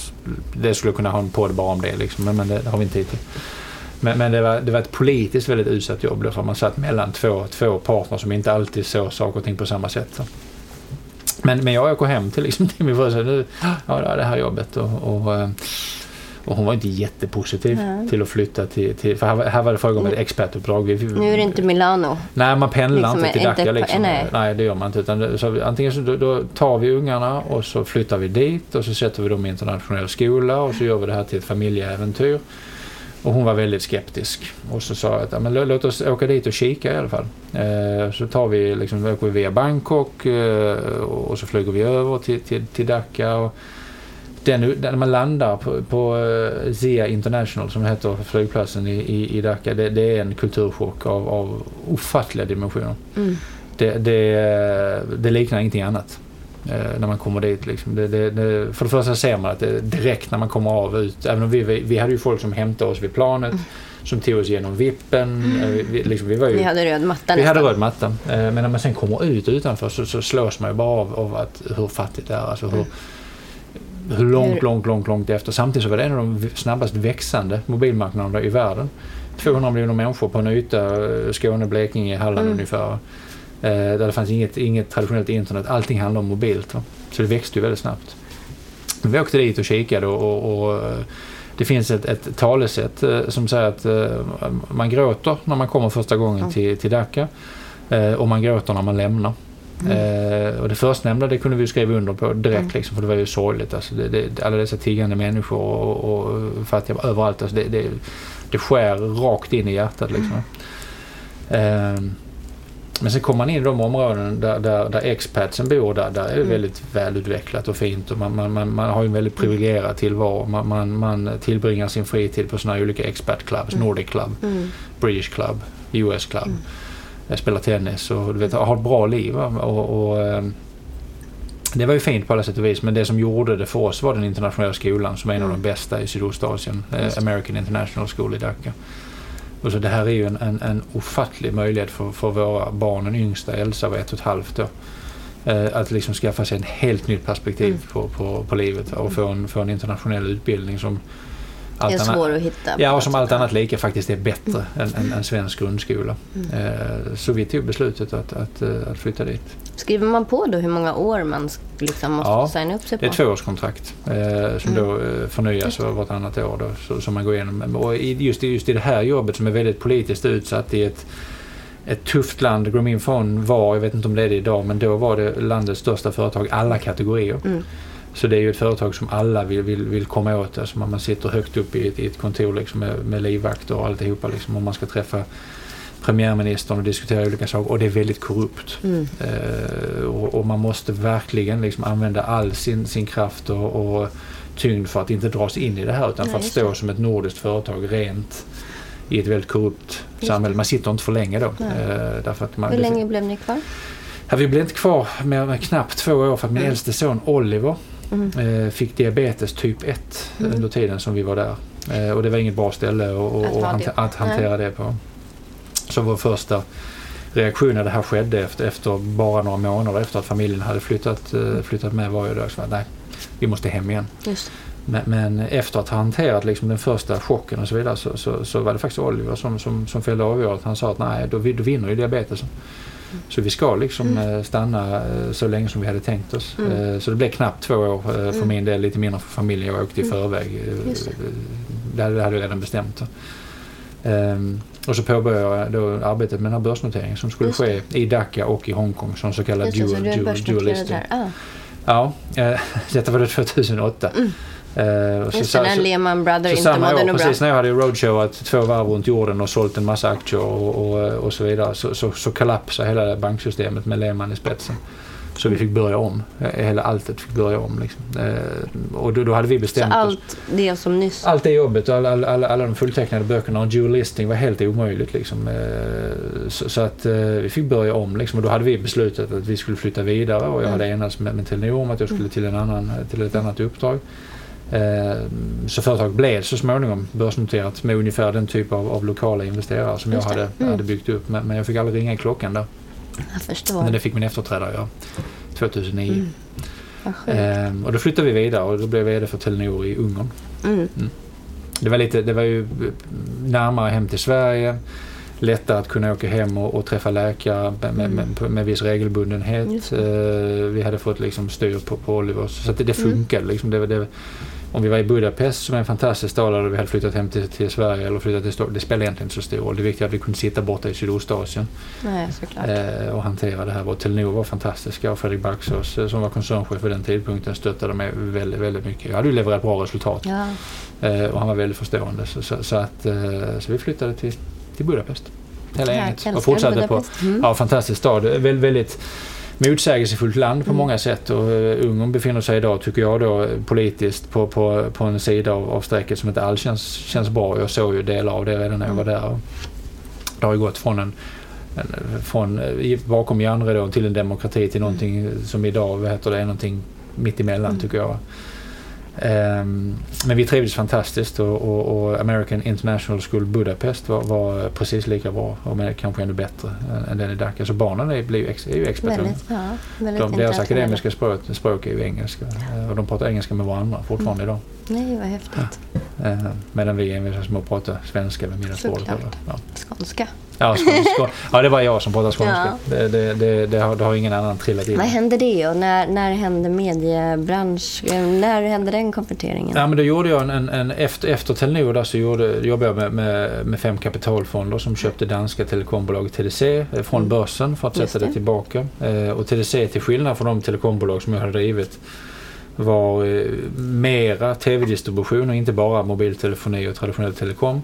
Det skulle jag kunna ha en podd bara om det liksom, men, det, det har vi inte tid till. Men, men det, var, det var ett politiskt väldigt utsatt jobb då, för man satt mellan två, två partners som inte alltid såg saker och ting på samma sätt. Så. Men, men jag åker hem till, liksom, till min fru och säger nu, ja, det är det här jobbet. Och, och, eh, och hon var inte jättepositiv Nej. till att flytta till, till för här, var- här var det fråga om ett expertuppdrag. Vi, Nu är det inte Milano. Nej, man pendlar Liksom, inte till Dhaka. Liksom. nej. Nej. det gör man inte. Utan så antingen så, då, då tar vi ungarna och så flyttar vi dit och så sätter vi dem i internationell skola och så gör vi det här till ett familjeäventyr. Och hon var väldigt skeptisk. Och så sa jag att ja, men lå- låt oss åka dit och kika i alla fall. Eh, så tar vi, liksom, åker vi via Bangkok eh, och så flyger vi över till, till, till Dhaka. Och den, när man landar på, på eh, Zia International som heter flygplatsen i, i, i Dhaka, det, det är en kulturchock av, av ofattliga dimensioner. Mm. Det, det, det liknar ingenting annat när man kommer dit. Liksom. Det, det, det, för det första ser man att det direkt när man kommer av ut, även om vi, vi, vi hade ju folk som hämtade oss vid planet, som tog oss genom vippen. Eh, Vi, liksom, vi, var ju, Ni hade röd matta vi hade röd matta. Eh, Men när man sen kommer ut utanför så, så slås man ju bara av, av att, hur fattigt det är. Alltså hur, hur långt, långt, långt, långt efter. Samtidigt så var det en av de snabbast växande mobilmarknaderna i världen. 200 miljoner människor på en yta, eh, Skåne, Blekinge, Halland Mm. ungefär. Eh, där det fanns inget, inget traditionellt internet. Allting handlade om mobilt. Va? Så det växte ju väldigt snabbt. Vi åkte dit och kikade och, och, och eh, det finns ett, ett talesätt eh, som säger att man gråter när man kommer första gången till, till Dhaka och man gråter när man lämnar. Eh, och det förstnämnda det kunde vi skriva under på direkt Mm. liksom, för det var ju sorgligt. Alltså, det, det, alla dessa tiggande människor och, och fattiga överallt. Alltså, det, det, det skär rakt in i hjärtat liksom. Eh, men sen kommer man in i de områden där, där, där expatsen bor, där, där är det Mm. väldigt välutvecklat och fint och man, man, man, man har ju en väldigt privilegierad tillvaro. Man, man, man tillbringar sin fritid på sådana här olika expat clubs, Nordic Club, Mm. British Club, US Club. Jag spelar tennis och du vet, har ett bra liv. Och, och, ehm, det var ju fint på alla sätt och vis men det som gjorde det för oss var den internationella skolan som är en av de bästa i Sydostasien. Eh, American International School i Dhaka. Och så det här är ju en, en, en ofattlig möjlighet för, för våra barn. Den yngsta, Elsa, var ett och ett halvt då. Eh, att liksom skaffa sig en helt nytt perspektiv Mm. på, på, på livet och få en, få en internationell utbildning som Är allt annat- svår att hitta. Ja, på och som något allt annat lika faktiskt är bättre än, än, än svensk grundskola. Mm. Eh, Så vi tog beslutet att, att, eh, att flytta dit. Skriver man på då hur många år man liksom måste Ja, signa upp sig Det är på? ett tvåårskontrakt eh, som Mm. då förnyas vartannat år då, så, som man går igenom. Och just, i- just i det här jobbet som är väldigt politiskt utsatt i ett, ett tufft land. Grameenphone var, jag vet inte om det är det idag, men då var det landets största företag alla kategorier. Mm. Så det är ju ett företag som alla vill, vill, vill komma åt. Alltså man man sitter högt upp i ett, i ett kontor liksom med, med livvakter och alltihopa. Liksom, och man ska träffa premiärministern och diskutera olika saker. Och det är väldigt korrupt. Mm. Eh, och, och man måste verkligen liksom använda all sin, sin kraft och, och tyngd för att inte dras in i det här utan Nej, för att stå det. som ett nordiskt företag rent i ett väldigt korrupt Just samhälle. Man sitter inte för länge då. Eh, därför att man, Hur länge blev ni kvar? Ja, vi blev inte kvar mer än knappt två år för att min Mm. äldste son Oliver Mm. eh, fick diabetes typ 1 Mm. under tiden som vi var där. Eh, och det var inget bra ställe att, Att att, ha att, hantera det på. Så vår första reaktion när det här skedde efter, efter bara några månader efter att familjen hade flyttat, eh, flyttat med var ju då att nej, vi måste hem igen. Just. Men, men efter att ha hanterat liksom den första chocken och så vidare så, så, så var det faktiskt Oliver som, som, som fällde avgörandet. Han sa att nej, då, då vinner ju diabetesen. Så vi ska liksom eh, stanna eh, så länge som vi hade tänkt oss. Mm. Eh, Så det blev knappt två år för min del, lite mindre för familjen. Jag åkte i förväg. Mm. Just det. Hade, vi redan bestämt. Ehm, och så påbörjade jag då arbetet med den här börsnoteringen som skulle ske i Dhaka och i Hongkong som så kallad dual, dual, dual listing. Ah, Ja, detta var det 2008. Eh, så- just det, så- Lehman Brothers så inte samma år, precis när jag hade roadshowat två varv runt jorden och sålt en massa aktier och, och, och så vidare så, så, så kollapsade hela banksystemet med Lehman i spetsen. Så vi fick börja om. Eh, Hela alltet fick börja om. Liksom. Eh, och då, då hade vi Så bestämt oss. allt det som nyss... Allt det jobbet och alla, alla, alla, alla de fulltecknade böckerna och dual listing var helt omöjligt. Liksom. Eh, Så, så att eh, vi fick börja om. Liksom. Och då hade vi beslutat att vi skulle flytta vidare och jag hade enats med, med Telenor om att jag skulle till, en annan, till ett annat uppdrag. Eh, Så företaget blev så småningom börsnoterat med ungefär den typ av, av lokala investerare som jag Just hade, Mm. hade byggt upp. Men, men jag fick aldrig ringa i klockan där. Jag förstår. Men det fick min efterträdare göra. 2009. Mm. Vad sjukt. Eh, och då flyttade vi vidare och då blev jag VD för Telenor i Ungern. Mm. Det var, lite, det var ju närmare hem till Sverige. Lättare att kunna åka hem och, och träffa läkare med, med, med, med viss regelbundenhet. Mm. Just Eh, vi hade fått liksom styr på, på Oliver. Så det, det Mm. funkade. Liksom. Det, det, om vi var i Budapest som är en fantastisk stad eller vi hade flyttat hem till, till Sverige eller flyttat till Stockholm. Det spelar egentligen inte så stor roll. Det viktiga är att vi kunde sitta borta i Sydostasien Nej, eh, och hantera det här. Och Telenor var fantastiska och Fredrik Baxås eh, som var koncernchef vid den tidpunkten stöttade mig väldigt, väldigt mycket. Jag hade ju levererat bra resultat. Ja. Eh, och han var väldigt förstående. Så, så, så, att, eh, så vi flyttade till, till Budapest. Hela gänget. Och fortsatte på. Budapest. Mm. Ja, fantastisk stad. Väldigt, väldigt motsägelsefullt land på Mm. många sätt. Och uh, Ungern befinner sig idag, tycker jag då, politiskt på, på, på en sida av, av strecket som inte alls känns, känns bra. Jag såg ju delar av det redan när jag var Mm. där. Det har ju gått från en en- från eh, bakom järnridån till en demokrati till någonting som idag vad heter det, är någonting mitt emellan Mm. tycker jag. Ehm, men vi trivdes fantastiskt och, och, och American International School Budapest var, var precis lika bra och men kanske ännu bättre än, den i Dhaka. Så barnen är, blir är ju expertunga. Väldigt, ja, De, deras akademiska språk, språk är ju engelska eh, och de pratar engelska med varandra fortfarande idag. Nej, vad häftigt. Eh, medan vi envisas med att prata svenska vid middagsbordet. Ja. Skånska. Ja, skånska. ja, det var jag som pratade skånska. Ja. Det, det, det, det, har, det har ingen annan trillat in. Vad hände det och när, när hände mediebransch... eh, När hände den konverteringen? Ja, men då gjorde jag en, en, en efter, efter Telenor där så gjorde, jobbade jag med, med, med fem kapitalfonder som köpte danska telekombolaget TDC eh, från Mm. börsen för att sätta det det. tillbaka. Eh, och TDC till skillnad från de telekombolag som jag hade drivit var eh, mera tv-distribution och inte bara mobiltelefoni och traditionell telekom.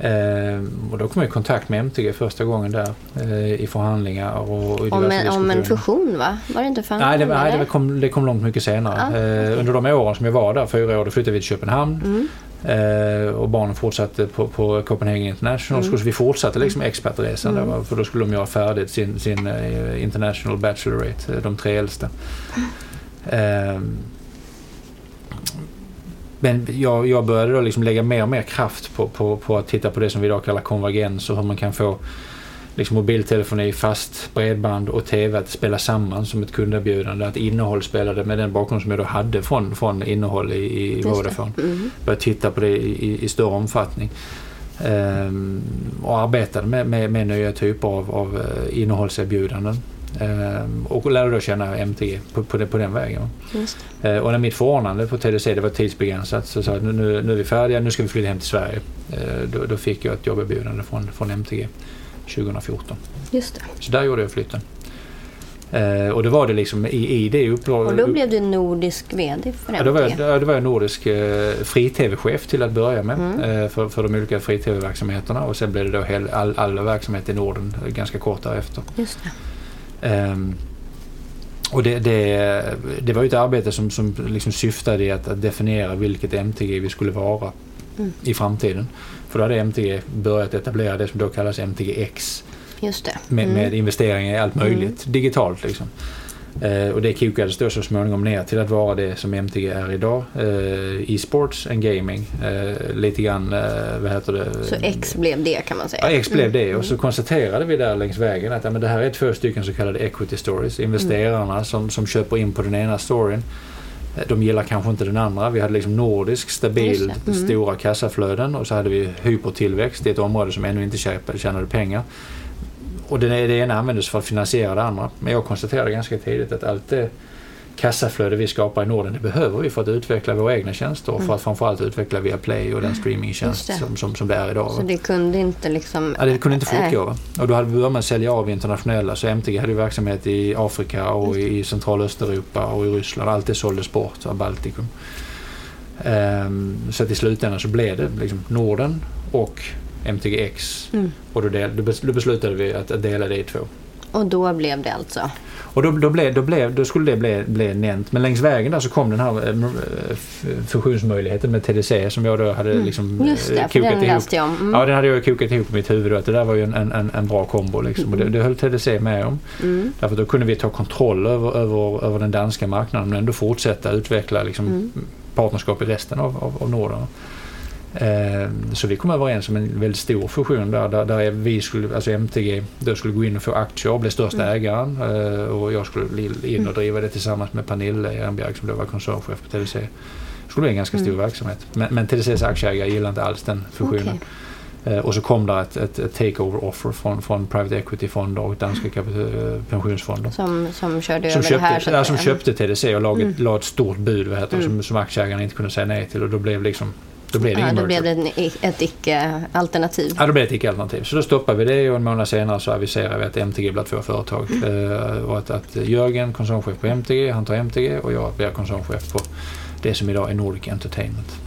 Eh, och då kom jag i kontakt med MTG första gången där eh, i förhandlingar och, och om, en, om en fusion, va? Var det inte fan? Nej, det, nej det, kom, det kom långt mycket senare. Ah, eh, under de åren som jag var där, fyra år, då flyttade vi till Köpenhamn. Mm. Eh, och barnen fortsatte på, på Copenhagen International Mm. School. Så vi fortsatte liksom expertresan där, va, för då skulle de göra färdigt sin, sin eh, International Bachelorate, eh, de tre äldsta. Men jag, jag började då liksom lägga mer och mer kraft på, på, på att titta på det som vi idag kallar konvergens och hur man kan få liksom mobiltelefoni, fast bredband och TV att spela samman som ett kunderbjudande. Att innehåll spelade med den bakgrund som jag då hade från, från innehåll i, i. Vodafone. Mm. Började titta på det i, i, i större omfattning. Ehm, och arbetade med, med, med nya typer av, av eh, innehållserbjudanden. Ehm, och lärde då känna MTG på, på, det, på den vägen. va. Just Eh, och när mitt förordnande på TDC det var tidsbegränsat så sa jag nu, nu, nu är vi färdiga, nu ska vi flytta hem till Sverige. Eh, då, då fick jag ett jobberbjudande från, från MTG 2014. Just det. Så där gjorde jag flytten. Eh, och då var det liksom i, i det uppdraget. Och då blev du nordisk VD för Ja, då var, MTG. jag, då var jag nordisk eh, fri-tv-chef till att börja med Mm. eh, för, för de olika fri-tv-verksamheterna och sen blev det då hel, all, all verksamhet i Norden ganska kort därefter. Just det. Ehm, och det, det, det var ju ett arbete som, som liksom syftade i att, att definiera vilket MTG vi skulle vara Mm. i framtiden. För då hade MTG börjat etablera det som då kallas MTGX Just det. med, Mm. med investeringar i allt möjligt digitalt. Liksom. Eh, och det kokades då så småningom ner till att vara det som MTG är idag. Eh, E-sports and gaming. Eh, lite grann, eh, vad heter det? Så X blev det kan man säga. Ja, X blev det Mm. och så konstaterade vi där längs vägen att ja, men det här är två stycken så kallade equity stories. Investerarna som, som köper in på den ena storyn. eh, De gillar kanske inte den andra. Vi hade liksom nordisk, stabil. Mm. stora kassaflöden och så hade vi hypertillväxt i ett område som ännu inte tjä- tjänade pengar. Och det, det ena användes för att finansiera det andra. Men jag konstaterade ganska tidigt att allt det kassaflöde vi skapar i Norden, det behöver vi för att utveckla våra egna tjänster och för att framförallt utveckla Viaplay och den streamingtjänst Just det. som, som, som det är idag. Så det kunde inte liksom... Ja, det kunde inte fortgå. Va? Och då hade vi börjat med att sälja av internationella. Så MTG hade verksamhet i Afrika och i Central Östeuropa och i Ryssland. Allt det såldes bort av Baltikum. Ehm, så att i slutändan så blev det liksom Norden och MTGX. Mm. Och då, del, då bes- då beslutade vi att, att dela det i två. Och då blev det alltså... Och då, då, blev, då, blev, då skulle det bli, bli nämnt. Men längs vägen där så kom den här eh, f- fusionsmöjligheten med TDC som jag då hade liksom Mm. Just eh, det, för den läste jag om. Mm. Ja, den hade jag kokat ihop i mitt huvud att det där var ju en, en, en, bra kombo liksom. Och det, det höll TDC med om. Mm. Därför då kunde vi ta kontroll över, över, över den danska marknaden men ändå fortsätta utveckla liksom, Mm. partnerskap i resten av, av, av Norden. Eh, så vi kom överens om en väldigt stor fusion där, där, där vi skulle, alltså MTG då skulle gå in och få aktier och bli största Mm. ägaren. Eh, och jag skulle in och driva det tillsammans med Pernille Ehrenbjerg som då var koncernchef på TDC. Det skulle bli en ganska stor Mm. verksamhet. Men, men TDCs aktieägare gillade inte alls den fusionen. Eh, Och så kom det ett, ett, ett takeover offer från, från private equity-fonder och danska eh, pensionsfonder. Som, som körde Som över det här köpte, så ja, som köpte TDC och Mm. la ett stort bud vad heter, Mm. som, som aktieägarna inte kunde säga nej till och då blev liksom då blev det Ja, då blev det ett icke-alternativ. Ja, då blev det ett icke-alternativ. Så då stoppade vi det och en månad senare så aviserade vi att MTG blir två företag. Mm. Eh, och att, att Jörgen, koncernchef på MTG, han tar MTG och jag blir koncernchef på det som idag är Nordic Entertainment.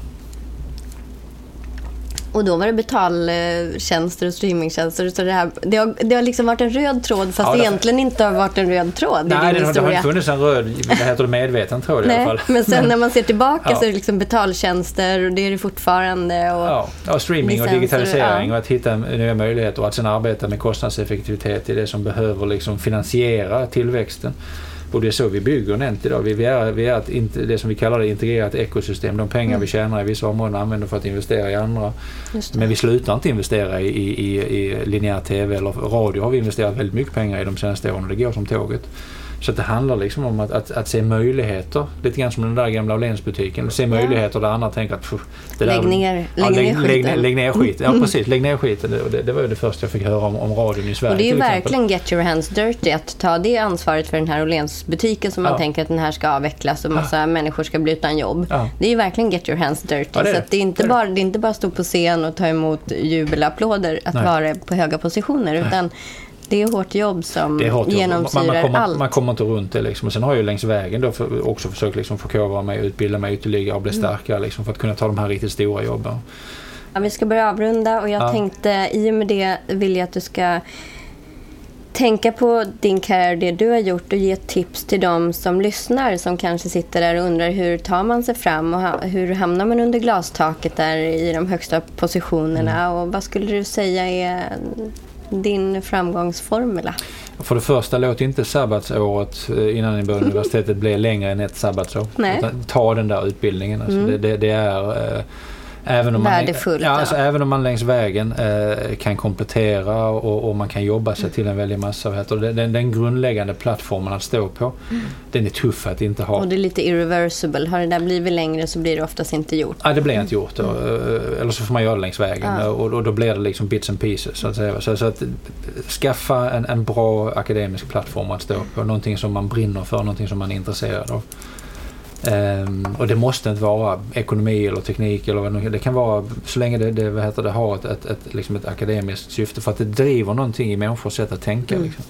Och då var det betaltjänster och streamingtjänster. Så det, här, det, har, det har liksom varit en röd tråd fast Ja, det det- egentligen inte har varit en röd tråd i Nej, din det har, det har historia. inte funnits en röd, vad heter det, medveten tråd i alla Nej, fall. men sen när man ser tillbaka Ja. så är det liksom betaltjänster och det är det fortfarande. Och, Ja, ja, streaming och licenser, digitalisering ja. och att hitta nya möjligheter och att sedan arbeta med kostnadseffektivitet i det som behöver liksom finansiera tillväxten. Och det är så vi bygger Nent idag. Vi, vi är, vi är ett, det som vi kallar det integrerat ekosystem. De pengar Mm. vi tjänar i vissa områden använder för att investera i andra. Men vi slutar inte investera i, i, i, i linjär TV eller radio har vi investerat väldigt mycket pengar i de senaste åren och det går som tåget. Så det handlar liksom om att, att, att se möjligheter. Lite grann som den där gamla Åhlénsbutiken. Se möjligheter där andra tänker att "Pff, det där, Lägg ner- ja, lägg ner lägg, lägg, skiten." lägg ner skiten. Ja precis, lägg ner skiten. Det, det, det var ju det första jag fick höra om, om radion i Sverige Och det är ju verkligen get your hands dirty att ta det ansvaret för den här Åhlénsbutiken som man Ja. tänker att den här ska avvecklas och massa människor ska bli utan jobb. Ja. Det är ju verkligen get your hands dirty. Ja, det är så det. är inte bara, det är inte bara att stå på scen och ta emot jubelapplåder att Nej. vara på höga positioner utan det är hårt jobb som hårt jobb. genomsyrar man, man, kommer, allt. man kommer inte runt det. Liksom. Och sen har jag längs vägen då för, också försökt liksom förkovra mig, utbilda mig ytterligare och bli Mm. starkare liksom, för att kunna ta de här riktigt stora jobben. Ja, vi ska börja avrunda och jag Ja. tänkte i och med det vill jag att du ska tänka på din karriär, det du har gjort och ge tips till dem som lyssnar som kanske sitter där och undrar hur tar man sig fram och hur hamnar man under glastaket där i de högsta positionerna Mm. och vad skulle du säga är din framgångsformula? För det första, låt inte sabbatsåret eh, innan ni börjar universitetet bli längre än ett sabbatsår. Ta den där utbildningen. Alltså Mm. det, det, det är eh, även om man, Värdefullt, ja, ja. alltså, även om man längs vägen eh, kan komplettera och, och man kan jobba sig till en väldig massa. det, Den, den grundläggande plattformen att stå på, den är tuff att inte ha. Och det är lite irreversible. Har det där blivit längre så blir det oftast inte gjort. Ja, det blir inte gjort. Då. Eh, Eller så får man göra det längs vägen. Ja. Och, och då blir det liksom bits and pieces. Så att, säga. Så, så att eh, skaffa en, en bra akademisk plattform att stå på. Någonting som man brinner för, någonting som man är intresserad av. Ehm, och det måste inte vara ekonomi eller teknik eller vad det kan vara så länge det, det, vad heter det har ett, ett, ett, liksom ett akademiskt syfte. För att det driver någonting i människors sätt att tänka. Mm. Liksom.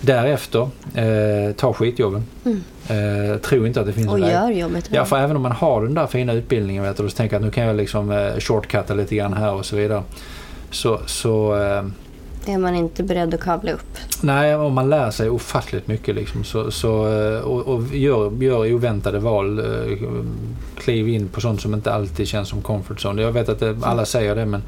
Därefter, eh, ta skitjobben. Mm. Eh, tro inte att det finns Och väg. gör jobbet. Ja, för även om man har den där fina utbildningen vet du, och så tänker att nu kan jag liksom eh, shortcutta lite grann här och så vidare. Så, så eh, är man inte beredd att kavla upp. nej, om man lär sig ofattligt mycket liksom, så, så, eh, och, och gör, gör oväntade val. eh, Kliv in på sånt som inte alltid känns som comfort zone. Jag vet att det, alla säger det men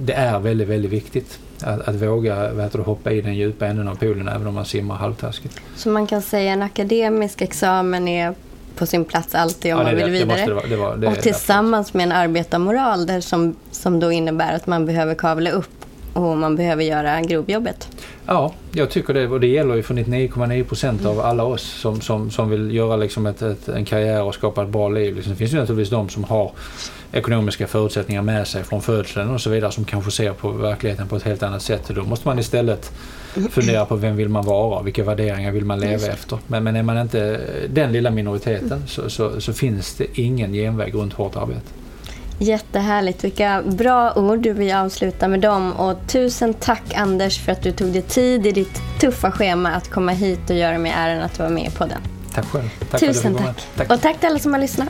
det är väldigt, väldigt viktigt. Att, att våga heter det, hoppa i den djupa änden av poolen även om man simmar halvtaskigt. Så man kan säga en akademisk examen är på sin plats alltid om Ja, man det- vill det vidare. måste det vara- det var- det och det tillsammans med en arbetarmoral där som, som då innebär att man behöver kavla upp och man behöver göra grovjobbet. Ja, jag tycker det. Och det gäller ju för 99,9 procent av alla oss som, som, som vill göra liksom ett, ett, en karriär och skapa ett bra liv. Liksom. Det finns ju naturligtvis de som har ekonomiska förutsättningar med sig från födseln och så vidare som kanske ser på verkligheten på ett helt annat sätt. Då måste man istället fundera på vem vill man vara? Vilka värderingar vill man leva efter? Men, men är man inte den lilla minoriteten så, så, så finns det ingen genväg runt hårt arbete. Jättehärligt. Vilka bra ord. Vi avslutar med dem. Och tusen tack Anders för att du tog dig tid i ditt tuffa schema att komma hit och göra mig äran att vara med på den. Tack själv. Tack tusen tack. tack. Och tack till alla som har lyssnat.